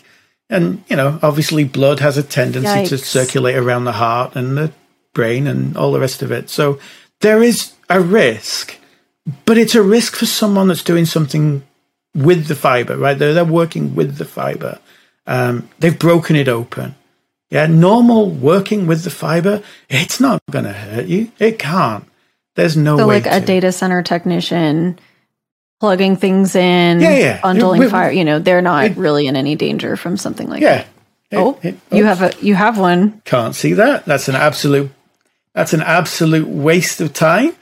[SPEAKER 6] And, you know, obviously blood has a tendency to circulate around the heart and the brain and all the rest of it. So there is a risk, but it's a risk for someone that's doing something with the fiber, right? They're, they're working with the fiber. Um, they've broken it open. Yeah, normal working with the fiber, it's not going to hurt you. It can't. There's no
[SPEAKER 5] So,
[SPEAKER 6] way.
[SPEAKER 5] like a data center technician plugging things in,
[SPEAKER 6] Yeah, yeah.
[SPEAKER 5] bundling fire. You know, they're not
[SPEAKER 6] it-
[SPEAKER 5] really in any danger from something like
[SPEAKER 6] Yeah.
[SPEAKER 5] that. Oh, you have a you have one.
[SPEAKER 6] can't see that. That's an absolute. That's an absolute waste of time.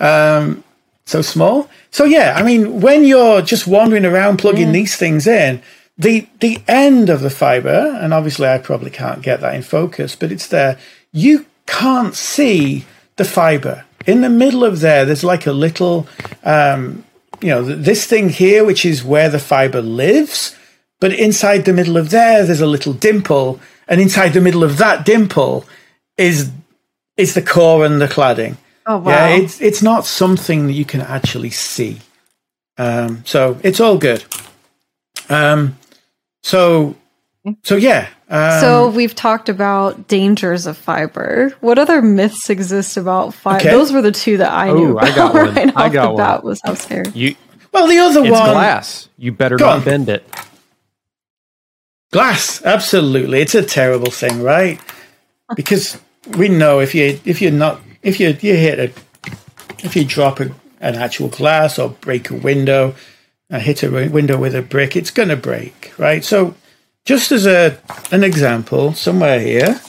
[SPEAKER 6] Um, so small. So yeah, I mean, when you're just wandering around plugging these things in, the the end of the fiber, and obviously I probably can't get that in focus, but it's there. You can't see the fiber in the middle of there. There's like a little, um, you know, this thing here, which is where the fiber lives. But inside the middle of there, there's a little dimple, and inside the middle of that dimple is is the core and the cladding.
[SPEAKER 5] Oh wow.
[SPEAKER 6] Yeah, it's it's not something that you can actually see. Um, so it's all good. Um, so so yeah. Um,
[SPEAKER 5] so we've talked about dangers of fiber. What other myths exist about fiber?
[SPEAKER 6] Okay.
[SPEAKER 5] Those were the two that I knew.
[SPEAKER 3] Ooh, I got one.
[SPEAKER 5] right
[SPEAKER 3] I got one.
[SPEAKER 5] bat was how scary.
[SPEAKER 3] You,
[SPEAKER 6] well, the other
[SPEAKER 3] it's
[SPEAKER 6] one,
[SPEAKER 3] glass. You better not
[SPEAKER 6] on.
[SPEAKER 3] bend it.
[SPEAKER 6] glass. Absolutely, it's a terrible thing, right? Because we know if you if you're not if you you hit a if you drop a, an actual glass or break a window, uh, hit a window with a brick, it's going to break, right? So, just as a an example, somewhere here.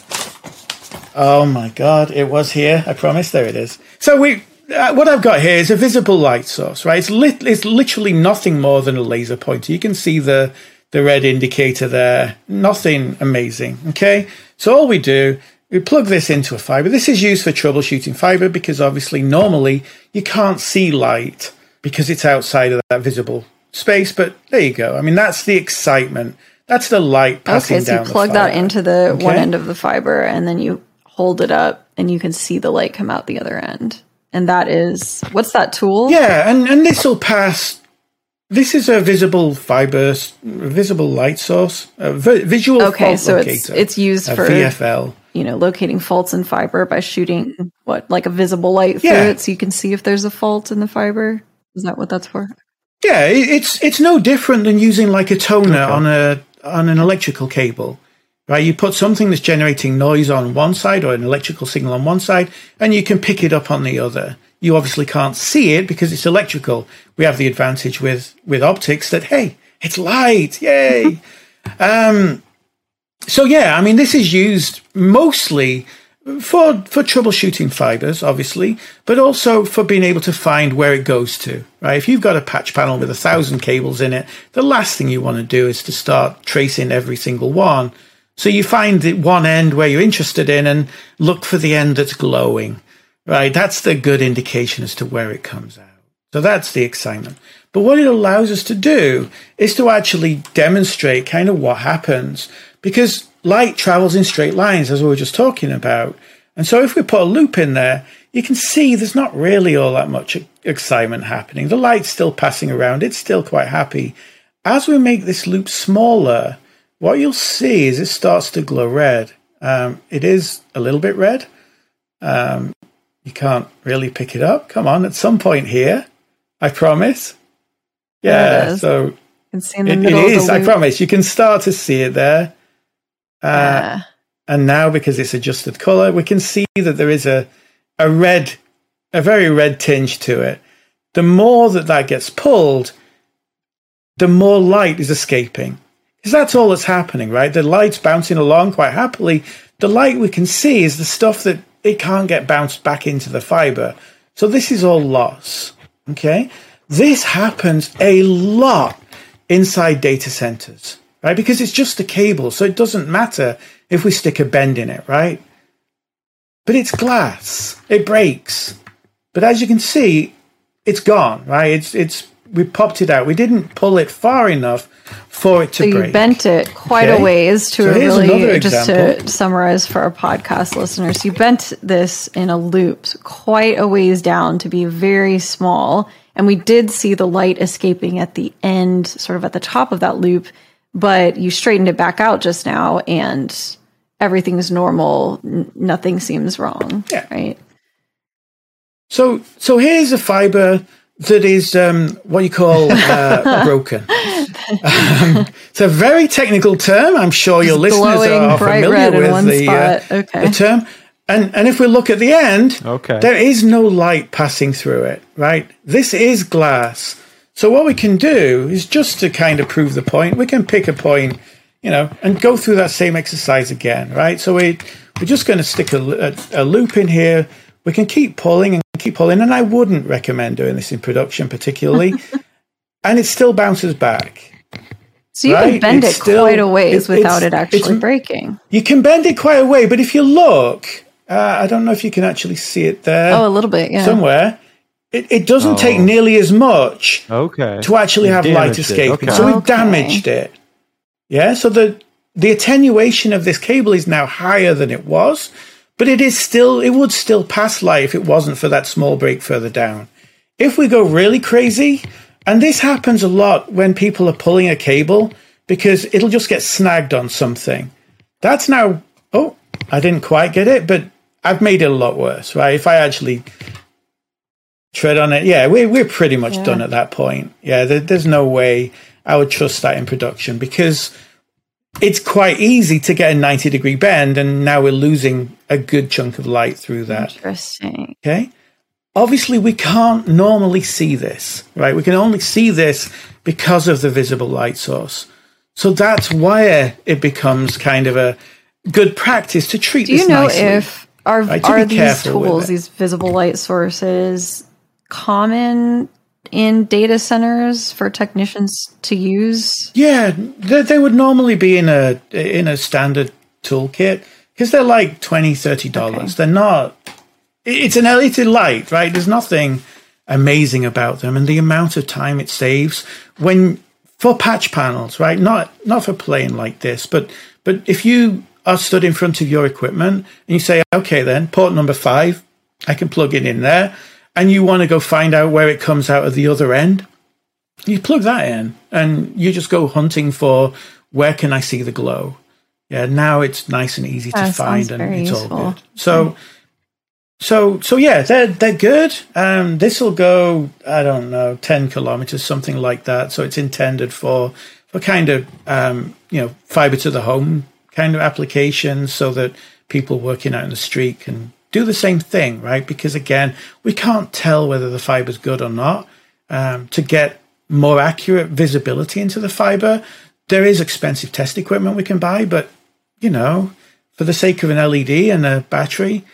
[SPEAKER 6] Oh my God! It was here. I promise. There it is. So we. Uh, what I've got here is a visible light source, right? It's, lit- it's literally nothing more than a laser pointer. You can see the the red indicator there. Nothing amazing. Okay. So all we do, we plug this into a fiber. This is used for troubleshooting fiber because obviously normally you can't see light because it's outside of that visible space. But there you go. I mean, that's the excitement. That's the light passing
[SPEAKER 5] Okay, so you
[SPEAKER 6] down. the
[SPEAKER 5] plug that into the one end of the fiber and then you hold it up and you can see the light come out the other end. And that is what's that tool?
[SPEAKER 6] Yeah, and, and this will pass. This is a visible fiber, visible light source, a visual
[SPEAKER 5] Okay,
[SPEAKER 6] fault
[SPEAKER 5] so it's
[SPEAKER 6] locator,
[SPEAKER 5] it's used
[SPEAKER 6] a
[SPEAKER 5] for
[SPEAKER 6] VFL.
[SPEAKER 5] you know locating faults in fiber by shooting what like a visible light through it, so you can see if there's a fault in the fiber. Is that what that's for?
[SPEAKER 6] Yeah, it's it's no different than using like a toner on a on an electrical cable, right? You put something that's generating noise on one side or an electrical signal on one side, and you can pick it up on the other. You obviously can't see it because it's electrical. We have the advantage with with optics that hey, it's light, yay! um, so yeah, I mean, this is used mostly for for troubleshooting fibers, obviously, but also for being able to find where it goes to. Right? If you've got a patch panel with a thousand cables in it, the last thing you want to do is to start tracing every single one. So you find the one end where you're interested in and look for the end that's glowing. Right? That's the good indication as to where it comes out. So that's the excitement. But what it allows us to do is to actually demonstrate kind of what happens because light travels in straight lines, as we were just talking about. And so if we put a loop in there, you can see there's not really all that much excitement happening. The light's still passing around, it's still quite happy. As we make this loop smaller, what you'll see is it starts to glow red. Um, it is a little bit red. Um, you can't really pick it up. Come on, at some point here, I promise. Yeah,
[SPEAKER 5] is.
[SPEAKER 6] so
[SPEAKER 5] You can see in the
[SPEAKER 6] it, it
[SPEAKER 5] middle
[SPEAKER 6] is.
[SPEAKER 5] of the
[SPEAKER 6] I promise. You can start to see it there. Uh,
[SPEAKER 5] Yeah.
[SPEAKER 6] and now, because it's adjusted color, we can see that there is a a red, a very red tinge to it. The more that that gets pulled, the more light is escaping. Because that's all that's happening, right? The light's bouncing along quite happily. The light we can see is the stuff that it can't get bounced back into the fiber. So this is all loss. Okay. This happens a lot inside data centers, right? Because it's just a cable. So it doesn't matter if we stick a bend in it, right? But it's glass. It breaks. But as you can see, it's gone, right? It's, it's, we popped it out. We didn't pull it far enough for it to
[SPEAKER 5] so
[SPEAKER 6] break.
[SPEAKER 5] you bent it quite
[SPEAKER 6] Okay.
[SPEAKER 5] a ways to
[SPEAKER 6] So
[SPEAKER 5] really just to summarize for our podcast listeners. You bent this in a loop quite a ways down to be very small, and we did see the light escaping at the end, sort of at the top of that loop. But you straightened it back out just now, and everything's normal. N- nothing seems wrong.
[SPEAKER 6] Yeah.
[SPEAKER 5] Right.
[SPEAKER 6] So, so here's a fiber that is um, what you call uh, broken. Um, it's a very technical term. I'm sure your listeners are familiar with
[SPEAKER 5] one
[SPEAKER 6] the, uh.
[SPEAKER 5] Okay.
[SPEAKER 6] the term. And and if we look at the end,
[SPEAKER 3] Okay.
[SPEAKER 6] there is no light passing through it. Right. This is glass. So what we can do is just to kind of prove the point. We can pick a point, you know, and go through that same exercise again. Right. So we we're just going to stick a, a, a loop in here. We can keep pulling and keep pulling, and I wouldn't recommend doing this in production particularly. and it still bounces back.
[SPEAKER 5] So you
[SPEAKER 6] Right,
[SPEAKER 5] can bend
[SPEAKER 6] it's
[SPEAKER 5] it
[SPEAKER 6] still-
[SPEAKER 5] quite a ways
[SPEAKER 6] it-
[SPEAKER 5] without it actually breaking.
[SPEAKER 6] You can bend it quite a way, but if you look, uh, I don't know if you can actually see it there
[SPEAKER 5] Oh, a little bit. Yeah.
[SPEAKER 6] somewhere. It, it doesn't take
[SPEAKER 3] Oh.
[SPEAKER 6] nearly as much
[SPEAKER 3] Okay.
[SPEAKER 6] to actually
[SPEAKER 3] You
[SPEAKER 6] have light escaping.
[SPEAKER 3] okay.
[SPEAKER 6] So we
[SPEAKER 5] Okay.
[SPEAKER 6] damaged it. Yeah. So the the attenuation of this cable is now higher than it was, but it is still it would still pass light if it wasn't for that small break further down. If we go really crazy, and this happens a lot when people are pulling a cable because it'll just get snagged on something. That's now oh, I didn't quite get it, but I've made it a lot worse, right? If I actually tread on it. Yeah, we're we're pretty much
[SPEAKER 5] Yeah.
[SPEAKER 6] done at that point. Yeah, there, there's no way I would trust that in production because it's quite easy to get a 90 degree bend, and now we're losing a good chunk of light through that.
[SPEAKER 5] Interesting.
[SPEAKER 6] Okay. Obviously, we can't normally see this, right? We can only see this because of the visible light source. So that's where it becomes kind of a good practice to treat
[SPEAKER 5] Do
[SPEAKER 6] this
[SPEAKER 5] you know
[SPEAKER 6] nicely.
[SPEAKER 5] if are
[SPEAKER 6] Right,
[SPEAKER 5] are these tools, these visible light sources, common in data centers for technicians to use?
[SPEAKER 6] Yeah, they, they would normally be in a in a standard toolkit because they're like 20 30 dollars. They're not. It's an LED light, right? There's nothing amazing about them, and the amount of time it saves when for patch panels, right? Not not for playing like this, but but if you are stood in front of your equipment and you say, okay, then port number five, I can plug it in there, and you want to go find out where it comes out of the other end you plug that in and you just go hunting for where can I see the glow. Yeah, now it's nice and easy to
[SPEAKER 5] That
[SPEAKER 6] find and it's
[SPEAKER 5] useful.
[SPEAKER 6] all good. So so so yeah, they're they're good. Um this will go, I don't know, ten kilometers, something like that. So it's intended for for kind of um, you know, fiber to the home kind of applications so that people working out in the street can do the same thing, right? Because again, we can't tell whether the fiber's good or not. Um, to get more accurate visibility into the fiber, there is expensive test equipment we can buy, but you know, for the sake of an LED and a battery,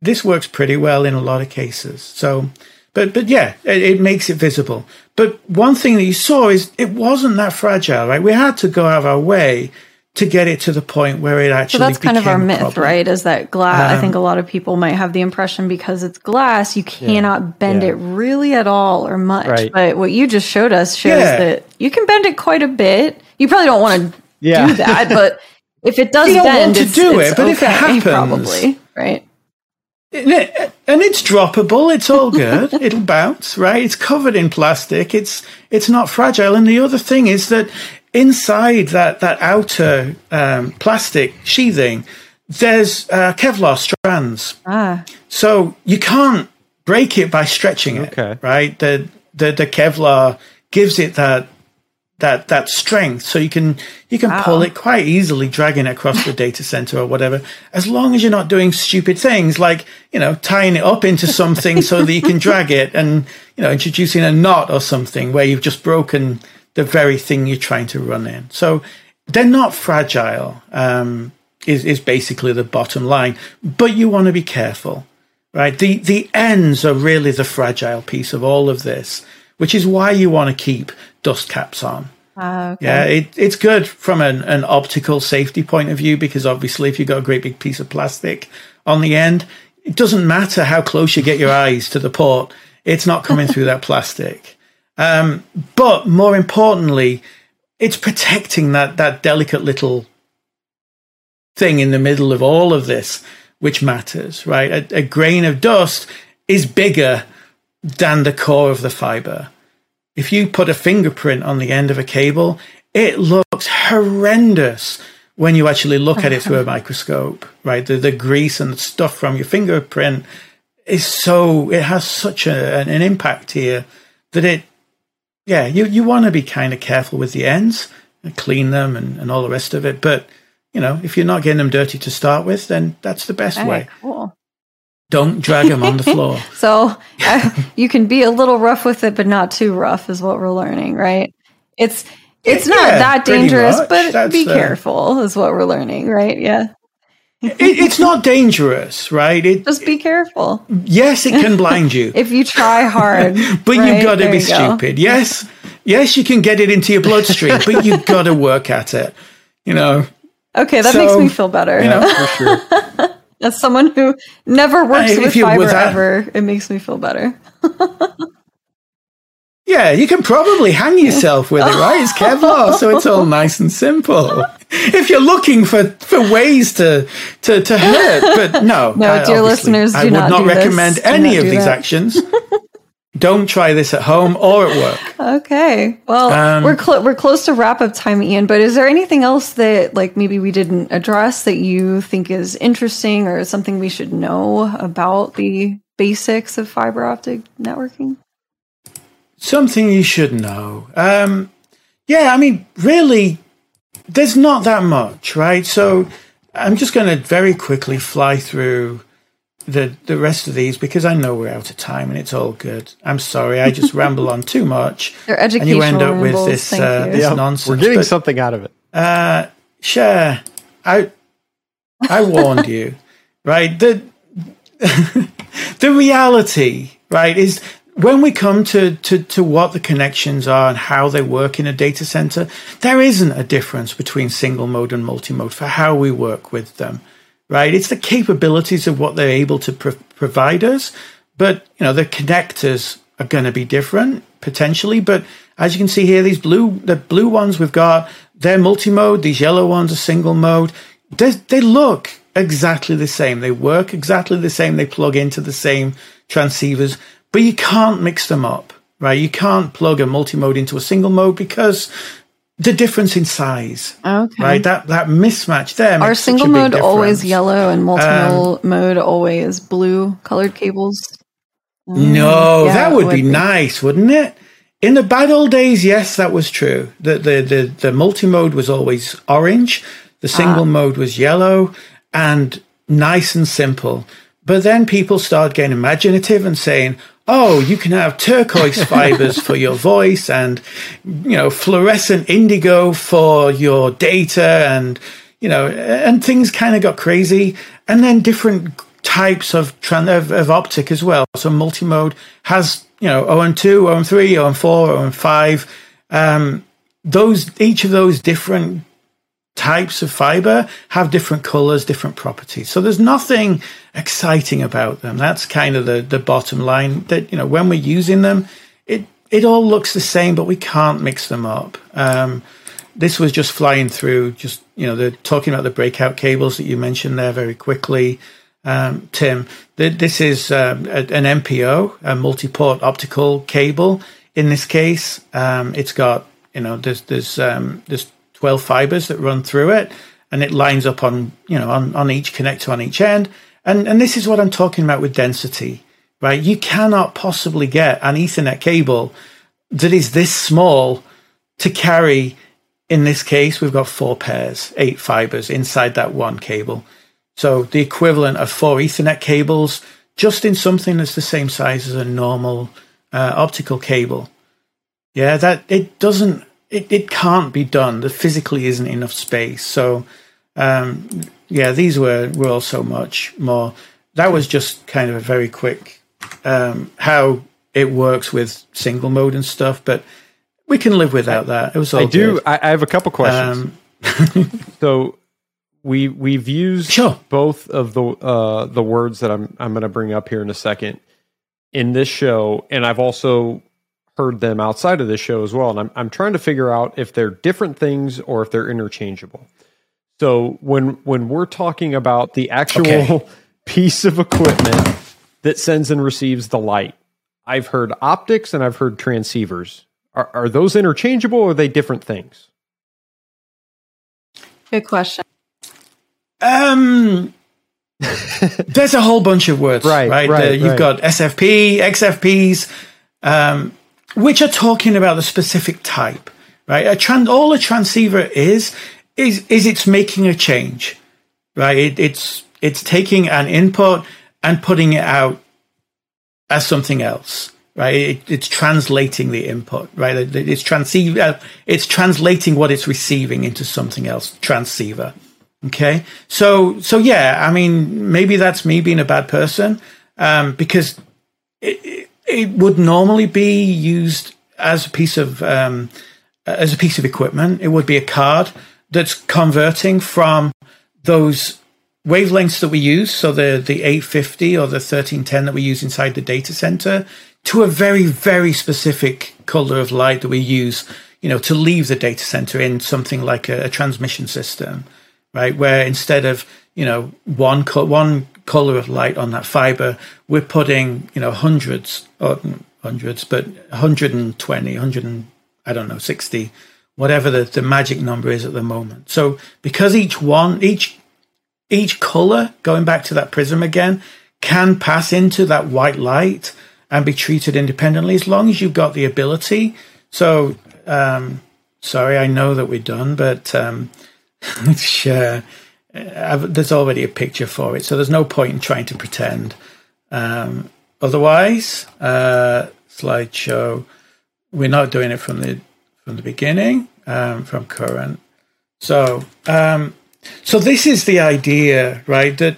[SPEAKER 6] this works pretty well in a lot of cases. So, but but yeah, it, it makes it visible. But one thing that you saw is it wasn't that fragile, right? We had to go out of our way to get it to the point where it actually.
[SPEAKER 5] So that's kind of our myth,
[SPEAKER 6] problem.
[SPEAKER 5] right? Is that glass? I
[SPEAKER 6] Um,
[SPEAKER 5] think a lot of people might have the impression because it's glass, you cannot bend
[SPEAKER 3] yeah.
[SPEAKER 5] it really at all or much.
[SPEAKER 3] Right.
[SPEAKER 5] But what you just showed us shows
[SPEAKER 6] Yeah.
[SPEAKER 5] that you can bend it quite a bit. You probably don't want to
[SPEAKER 3] Yeah.
[SPEAKER 5] do that, but if it does
[SPEAKER 6] You don't
[SPEAKER 5] bend,
[SPEAKER 6] want to
[SPEAKER 5] it's,
[SPEAKER 6] do it, but if it
[SPEAKER 5] okay,
[SPEAKER 6] happens-
[SPEAKER 5] probably right.
[SPEAKER 6] And it's droppable. It's all good. It'll bounce, right? It's covered in plastic. It's it's not fragile. And the other thing is that inside that that outer um, plastic sheathing, there's uh, Kevlar strands.
[SPEAKER 5] Ah,
[SPEAKER 6] So you can't break it by stretching it,
[SPEAKER 3] Okay.
[SPEAKER 6] right? The, the the Kevlar gives it that that that strength, so you can you can pull it quite easily, dragging it across the data center or whatever, as long as you're not doing stupid things like you know tying it up into something so that you can drag it, and you know introducing a knot or something where you've just broken the very thing you're trying to run in. So they're not fragile. Um, is is basically the bottom line, but you want to be careful, right? The the ends are really the fragile piece of all of this, which is why you want to keep dust caps on.
[SPEAKER 5] Uh, okay.
[SPEAKER 6] Yeah, it, it's good from an, an optical safety point of view because obviously, if you've got a great big piece of plastic on the end, it doesn't matter how close you get your eyes to the port, it's not coming through that plastic. Um, but more importantly, it's protecting that that delicate little thing in the middle of all of this, which matters, right? A, a grain of dust is bigger than the core of the fiber. If you put a fingerprint on the end of a cable, it looks horrendous when you actually look at it through a microscope, right? The, the grease and the stuff from your fingerprint is so, it has such a, an, an impact here that it, yeah, you, you want to be kind of careful with the ends and clean them and, and all the rest of it. But, you know, if you're not getting them dirty to start with, then that's the best way.
[SPEAKER 5] cool.
[SPEAKER 6] Don't drag them on the floor.
[SPEAKER 5] So uh, you can be a little rough with it, but not too rough, is what we're learning, right? It's it's not that dangerous,
[SPEAKER 6] much.
[SPEAKER 5] but
[SPEAKER 6] That's,
[SPEAKER 5] be careful, is what we're learning, right? Yeah,
[SPEAKER 6] it, it's not dangerous, right? It,
[SPEAKER 5] just be careful.
[SPEAKER 6] yes, it can blind you,
[SPEAKER 5] If you try hard,
[SPEAKER 6] but
[SPEAKER 5] right?
[SPEAKER 6] you've got to be
[SPEAKER 5] you go.
[SPEAKER 6] stupid. Yes, yes, you can get it into your bloodstream, but you've got to work at it. You know,
[SPEAKER 5] Okay, that
[SPEAKER 6] So,
[SPEAKER 5] makes me feel better.
[SPEAKER 6] you know,
[SPEAKER 3] for sure.
[SPEAKER 5] As someone who never works
[SPEAKER 6] if
[SPEAKER 5] with fiber ever, it makes me feel better.
[SPEAKER 6] Yeah, you can probably hang yourself with it, right? It's Kevlar, so it's all nice and simple. If you're looking for, for ways to, to, to hurt, but no,
[SPEAKER 5] No,
[SPEAKER 6] I-
[SPEAKER 5] dear listeners,
[SPEAKER 6] I
[SPEAKER 5] do
[SPEAKER 6] would
[SPEAKER 5] not
[SPEAKER 6] not
[SPEAKER 5] do this.
[SPEAKER 6] recommend
[SPEAKER 5] Do
[SPEAKER 6] any
[SPEAKER 5] not
[SPEAKER 6] of these
[SPEAKER 5] that.
[SPEAKER 6] actions. Don't try this at home or at work.
[SPEAKER 5] Okay. Well,
[SPEAKER 6] Um,
[SPEAKER 5] we're cl- we're close to wrap up time, Iain. But is there anything else that like maybe we didn't address that you think is interesting or something we should know about the basics of fiber optic networking?
[SPEAKER 6] Something you should know. Um, yeah, I mean, really, there's not that much, right? So I'm just going to very quickly fly through the the rest of these because I know we're out of time and it's all good. I'm sorry, I just ramble on too much,
[SPEAKER 5] They're
[SPEAKER 6] and you end up with this uh, this
[SPEAKER 3] Yeah,
[SPEAKER 6] nonsense.
[SPEAKER 3] we're getting
[SPEAKER 6] But,
[SPEAKER 3] something out of it.
[SPEAKER 6] uh, sure, I I warned you, right? The the reality, right, is when we come to, to, to what the connections are and how they work in a data center, there isn't a difference between single mode and multi mode for how we work with them, right? It's the capabilities of what they're able to pro- provide us, but you know the connectors are going to be different potentially. But as you can see here, these blue the blue ones we've got they're multi mode. These yellow ones are single mode. They they look exactly the same. They work exactly the same. They plug into the same transceivers, but you can't mix them up, right? You can't plug a multi mode into a single mode because the difference in size,
[SPEAKER 5] Okay.
[SPEAKER 6] right? That that mismatch there.
[SPEAKER 5] Are single mode always.
[SPEAKER 6] Um,
[SPEAKER 5] yellow and multi mode always blue colored cables?
[SPEAKER 6] No,
[SPEAKER 5] Yeah,
[SPEAKER 6] that would,
[SPEAKER 5] would
[SPEAKER 6] be,
[SPEAKER 5] be.
[SPEAKER 6] nice, wouldn't it? In the bad old days, yes, that was true. The the the, the multi mode was always orange, the single mode was yellow, and nice and simple. But then people start getting imaginative and saying, "Oh, you can have turquoise fibers for your voice, and you know, fluorescent indigo for your data, and you know, and things kind of got crazy. And then different types of, tran- of of optic as well. So multi-mode has you know OM2, OM3, OM4, OM5. Um, those each of those different types of fiber have different colors, different properties. So there's nothing exciting about them. That's kind of the, the bottom line that, you know, when we're using them, it, it all looks the same, but we can't mix them up. Um, this was just flying through, just, you know, they're talking about the breakout cables that you mentioned there very quickly. Um, Tim, th- this is um, a, an MPO, a multi-port optical cable. In this case, um, it's got, you know, there's, there's, um, there's 12 fibers that run through it and it lines up on you know on, on each connector on each end. And and this is what i'm talking about with density right? You cannot possibly get an ethernet cable that is this small to carry in this case we've got four pairs eight fibers inside that one cable. So the equivalent of four ethernet cables just in something that's the same size as a normal uh, optical cable. Yeah that it doesn't it, it can't be done. There physically isn't enough space. So, um, yeah, these were, were all so much more. That was just kind of a very quick um, how it works with single mode and stuff, but we can live without that. It was
[SPEAKER 3] I do. I, I have a couple questions.
[SPEAKER 6] Um,
[SPEAKER 3] so we we've used
[SPEAKER 6] Sure.
[SPEAKER 3] both of the uh, the words that I'm I'm going to bring up here in a second in this show, and I've also heard them outside of this show as well. And I'm I'm trying to figure out if they're different things or if they're interchangeable. So when when we're talking about the actual
[SPEAKER 6] Okay.
[SPEAKER 3] piece of equipment that sends and receives the light, I've heard optics and I've heard transceivers. Are, are those interchangeable or are they different things?
[SPEAKER 5] Good question.
[SPEAKER 6] Um, there's a whole bunch of words,
[SPEAKER 3] Right,
[SPEAKER 6] right?
[SPEAKER 3] right,
[SPEAKER 6] The- you've
[SPEAKER 3] right.
[SPEAKER 6] got SFP, XFPs, um, which are talking about the specific type, right? A trans, all a transceiver is is is it's making a change, right? It, it's it's taking an input and putting it out as something else, right? It, it's translating the input, right? It- it's transceiver, uh, it's translating what it's receiving into something else. Transceiver. Okay. So, so yeah, I mean, maybe that's me being a bad person, um, because it, it, would normally be used as a piece of, um, as a piece of equipment. It would be a card that's converting from those wavelengths that we use, so the the 850 or the 1310 that we use inside the data center, to a very very specific color of light that we use, you know, to leave the data center in something like a, a transmission system, right? Where instead of you know one co- one color of light on that fiber, we're putting you know hundreds or mm, hundreds, but 120, 100 and I don't know 60 whatever the, the magic number is at the moment. So because each one, each each color, going back to that prism again, can pass into that white light and be treated independently as long as you've got the ability. So, um, sorry, I know that we're done, but um, sure, I've, there's already a picture for it, so there's no point in trying to pretend. Um, otherwise, uh, slideshow, we're not doing it from the from the beginning, um, from current. So, um, so this is the idea, right? That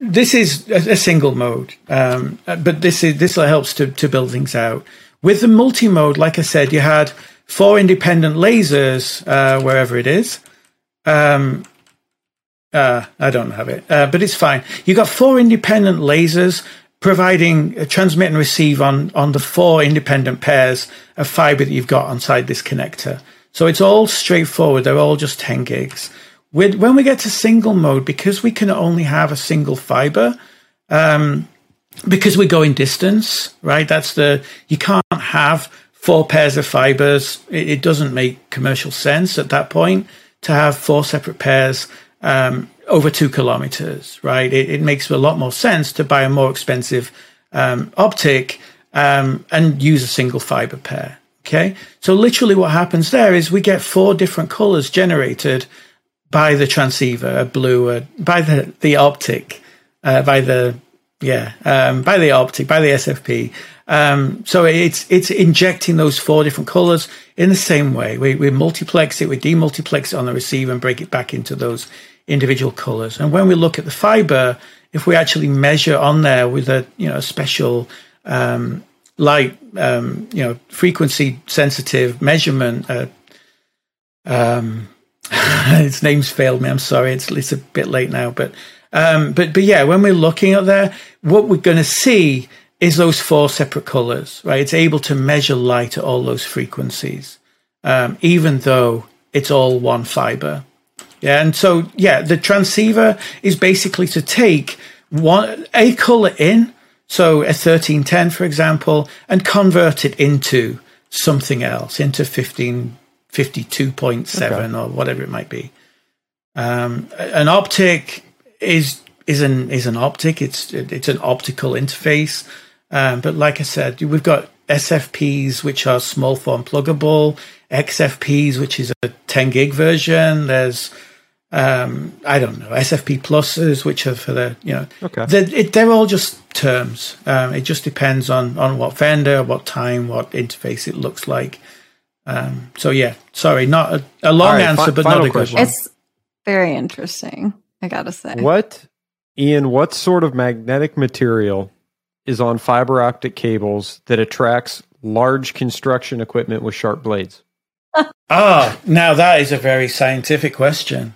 [SPEAKER 6] this is a, a single mode, um, but this is this helps to to build things out. With the multi mode, like I said, you had four independent lasers uh, wherever it is. Um, uh, I don't have it, uh, but it's fine. You've got four independent lasers providing transmit and receive on on the four independent pairs of fiber that you've got inside this connector. So it's all straightforward. They're all just 10 gigs. With, when we get to single mode, because we can only have a single fiber, um, because we're going distance, right? That's the you can't have four pairs of fibers. It, it doesn't make commercial sense at that point to have four separate pairs um, over two kilometers, right? It, it makes a lot more sense to buy a more expensive um, optic um, and use a single fiber pair. Okay, so literally what happens there is we get four different colors generated by the transceiver, a blue, uh, by the the optic, uh, by the yeah, um, by the optic, by the SFP. Um, so it's it's injecting those four different colors in the same way. We we multiplex it, we demultiplex it on the receiver, and break it back into those individual colors. And when we look at the fiber, if we actually measure on there with a you know a special um, light, um, you know, frequency sensitive measurement. Uh, um, its name's failed me. I'm sorry. It's it's a bit late now, but um, but but yeah, when we're looking at there, what we're going to see is those four separate colors, right? It's able to measure light at all those frequencies, um, even though it's all one fiber. Yeah, and so yeah, the transceiver is basically to take one a color in, so a thirteen ten, for example, and convert it into something else, into fifteen fifty two point seven or whatever it might be. Um, an optic is is an is an optic. It's it's an optical interface. Um, but like I said, we've got SFPs, which are small form pluggable, XFPs, which is a 10 gig version. There's um, I don't know SFP pluses, which are for the you know
[SPEAKER 3] Okay.
[SPEAKER 6] they're, it, they're all just terms. Um, it just depends on on what vendor, what time, what interface it looks like. Um, so yeah, sorry, not a, a long
[SPEAKER 3] right,
[SPEAKER 6] answer,
[SPEAKER 3] fi-
[SPEAKER 6] but not a good
[SPEAKER 3] question.
[SPEAKER 6] one.
[SPEAKER 5] It's very interesting. I gotta say.
[SPEAKER 3] What, Iain? What sort of magnetic material is on fiber optic cables that attracts large construction equipment with sharp blades?
[SPEAKER 6] Ah, now that is a very scientific question.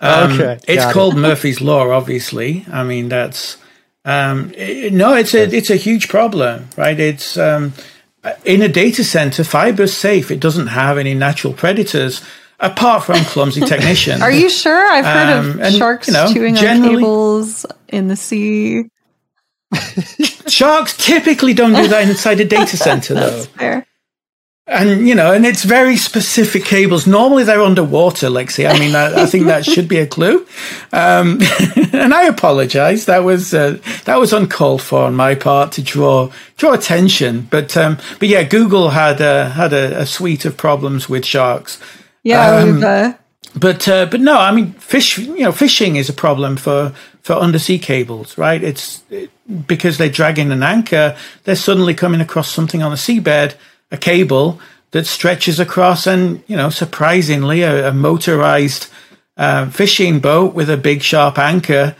[SPEAKER 6] Um,
[SPEAKER 3] Okay,
[SPEAKER 6] it's
[SPEAKER 3] it.
[SPEAKER 6] called Murphy's Law, obviously. I mean, that's um, i- no, it's a it's a huge problem, right? It's um, in a data center, fiber's safe. It doesn't have any natural predators apart from clumsy technicians.
[SPEAKER 5] Are you sure? I've heard
[SPEAKER 6] Um,
[SPEAKER 5] of
[SPEAKER 6] and,
[SPEAKER 5] sharks
[SPEAKER 6] you know,
[SPEAKER 5] chewing on cables in the sea.
[SPEAKER 6] Sharks typically don't do that inside a data center, though.
[SPEAKER 5] Fair.
[SPEAKER 6] And you know, and it's very specific cables. Normally they're underwater, Lexi. I mean, I, I think that should be a clue. Um, and I apologise. That was uh, that was uncalled for on my part to draw draw attention. But um, but yeah, Google had uh, had a, a suite of problems with sharks.
[SPEAKER 5] Yeah,
[SPEAKER 6] Um, But uh, but no, I mean, fish. You know, fishing is a problem for for undersea cables, right? It's it, because they're dragging an anchor. They're suddenly coming across something on the seabed, a cable that stretches across, and you know, surprisingly, a, a motorized uh, fishing boat with a big sharp anchor.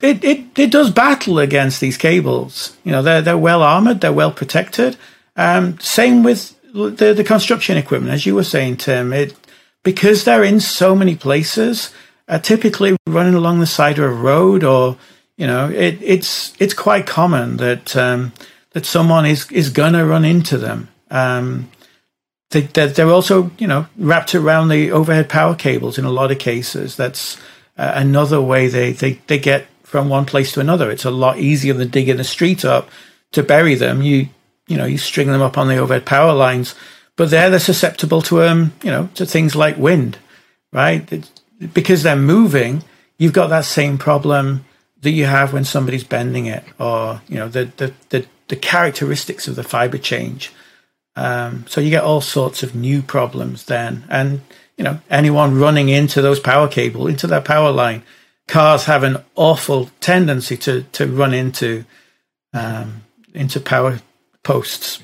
[SPEAKER 6] It, it it does battle against these cables. You know, they're they're well armored, they're well protected. Um, same with the the construction equipment, as you were saying, Tim. It because they're in so many places, uh, typically running along the side of a road, or you know, it, it's it's quite common that um, that someone is is gonna run into them. Um, they, they're, also you know wrapped around the overhead power cables in a lot of cases. That's uh, another way they, they they get from one place to another. It's a lot easier than digging the street up to bury them. You you know you string them up on the overhead power lines, but there they're susceptible to um you know to things like wind, right? Because they're moving, you've got that same problem that you have when somebody's bending it, or you know the the the, the characteristics of the fiber change. Um, so you get all sorts of new problems then, and you know anyone running into those power cable into that power line, cars have an awful tendency to to run into um, into power posts.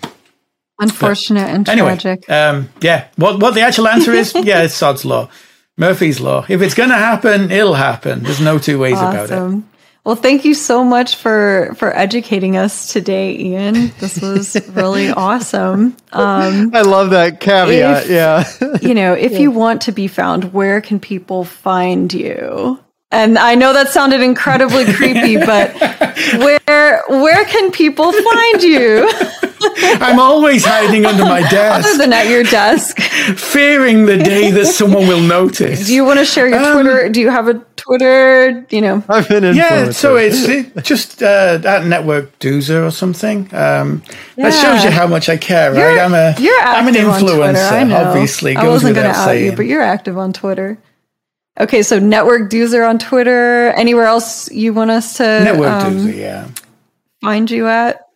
[SPEAKER 5] unfortunate and
[SPEAKER 6] Anyway,
[SPEAKER 5] tragic.
[SPEAKER 6] um, yeah. What what the actual answer is? yeah, it's Sod's law, Murphy's law. If it's going to happen, it'll happen. There's no two ways about it.
[SPEAKER 5] Well, thank you so much for for educating us today, Iain. This was really awesome. Um,
[SPEAKER 3] I love that caveat.
[SPEAKER 5] If-
[SPEAKER 3] yeah.
[SPEAKER 5] you know, if you want to be found, where can people find you? And I know that sounded incredibly creepy, but where where can people find you
[SPEAKER 6] I'm always hiding under my desk.
[SPEAKER 5] other
[SPEAKER 6] desk,
[SPEAKER 5] than at your desk?
[SPEAKER 6] fearing the day that someone will notice.
[SPEAKER 5] Do you want to share your
[SPEAKER 6] Um,
[SPEAKER 5] Twitter? Do you have a Twitter? You know,
[SPEAKER 3] I've been influencer.
[SPEAKER 6] Yeah, so it's it, just uh, at Network Doozer or something. Um, That shows you how much I care, right?
[SPEAKER 5] you're,
[SPEAKER 6] I'm a
[SPEAKER 5] you're
[SPEAKER 6] I'm an
[SPEAKER 5] active on Twitter,
[SPEAKER 6] influencer.
[SPEAKER 5] I know.
[SPEAKER 6] Obviously,
[SPEAKER 5] I wasn't gonna out
[SPEAKER 6] saying.
[SPEAKER 5] you, but you're active on Twitter. Okay, so Network Doozer on Twitter. Anywhere else you want us to
[SPEAKER 6] Network
[SPEAKER 5] um,
[SPEAKER 6] Doozer, yeah.
[SPEAKER 5] find you at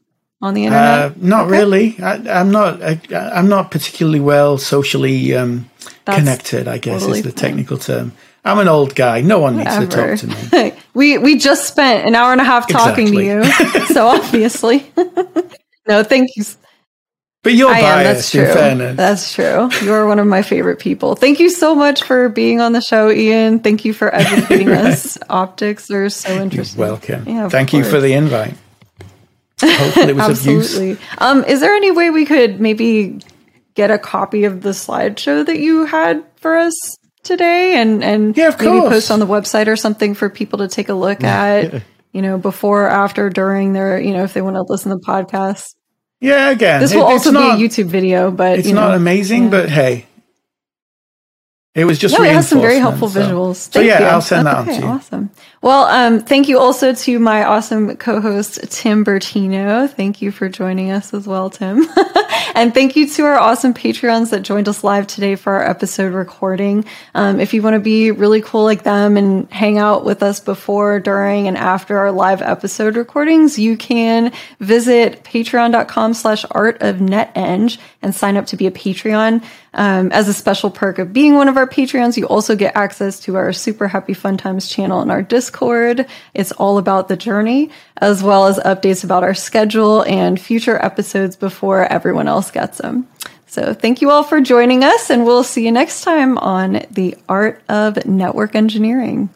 [SPEAKER 5] on the internet?
[SPEAKER 6] Uh, not really. I, I'm not. I, I'm not particularly well socially um, connected. I guess
[SPEAKER 5] totally
[SPEAKER 6] is the
[SPEAKER 5] fine.
[SPEAKER 6] technical term. I'm an old guy. No one needs to talk to me.
[SPEAKER 5] we we just spent an hour and a half talking to you, so obviously, no, thank you.
[SPEAKER 6] But you're
[SPEAKER 5] I am. That's true.
[SPEAKER 6] In fairness,
[SPEAKER 5] That's true. You're one of my favorite people. Thank you so much for being on the show, Iain. Thank you for educating us. Optics are so interesting.
[SPEAKER 6] welcome.
[SPEAKER 5] Yeah,
[SPEAKER 6] Thank you for the invite. Hopefully, it was of use.
[SPEAKER 5] Absolutely. Um, is there any way we could maybe get a copy of the slideshow that you had for us today, and and
[SPEAKER 6] Yeah, of
[SPEAKER 5] maybe
[SPEAKER 6] course.
[SPEAKER 5] post on the website or something for people to take a look at? You know, before, after, during their, you know, if they want to listen to the podcast.
[SPEAKER 6] Yeah, again,
[SPEAKER 5] This will
[SPEAKER 6] it's
[SPEAKER 5] also
[SPEAKER 6] not,
[SPEAKER 5] be a YouTube video, but
[SPEAKER 6] It's
[SPEAKER 5] you know,
[SPEAKER 6] not amazing,
[SPEAKER 5] yeah.
[SPEAKER 6] but hey, it was just
[SPEAKER 5] No, it has some very helpful
[SPEAKER 6] reinforcement,
[SPEAKER 5] visuals.
[SPEAKER 6] So, so yeah,
[SPEAKER 5] you.
[SPEAKER 6] I'll send that on
[SPEAKER 5] Okay,
[SPEAKER 6] to you.
[SPEAKER 5] Awesome. Well, um, thank you also to my awesome co-host Tim Bertino. Thank you for joining us as well, Tim. and thank you to our awesome Patreons that joined us live today for our episode recording. Um, if you want to be really cool like them and hang out with us before, during, and after our live episode recordings, you can visit patreon.com slash art of neteng and sign up to be a Patreon. Um, as a special perk of being one of our Patreons, you also get access to our Super Happy Fun Times channel and our Discord. It's all about the journey, as well as updates about our schedule and future episodes before everyone else gets them. So thank you all for joining us, and we'll see you next time on the Art of Network Engineering.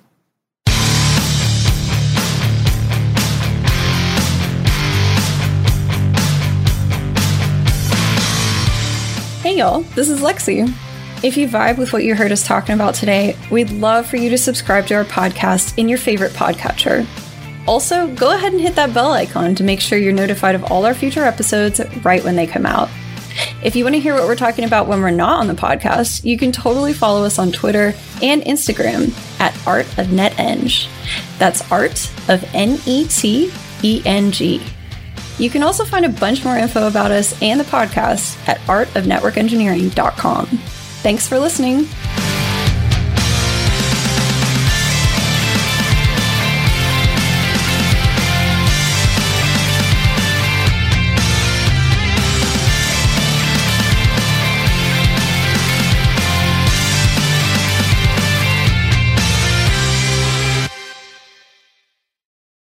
[SPEAKER 5] Y'all, this is Lexi. If you vibe with what you heard us talking about today, we'd love for you to subscribe to our podcast in your favorite podcatcher. Also, go ahead and hit that bell icon to make sure you're notified of all our future episodes right when they come out. If you want to hear what we're talking about when we're not on the podcast, you can totally follow us on Twitter and Instagram at Art of NetEng. That's Art of N E T E N G. You can also find a bunch more info about us and the podcast at artofnetworkengineering.com. Thanks for listening.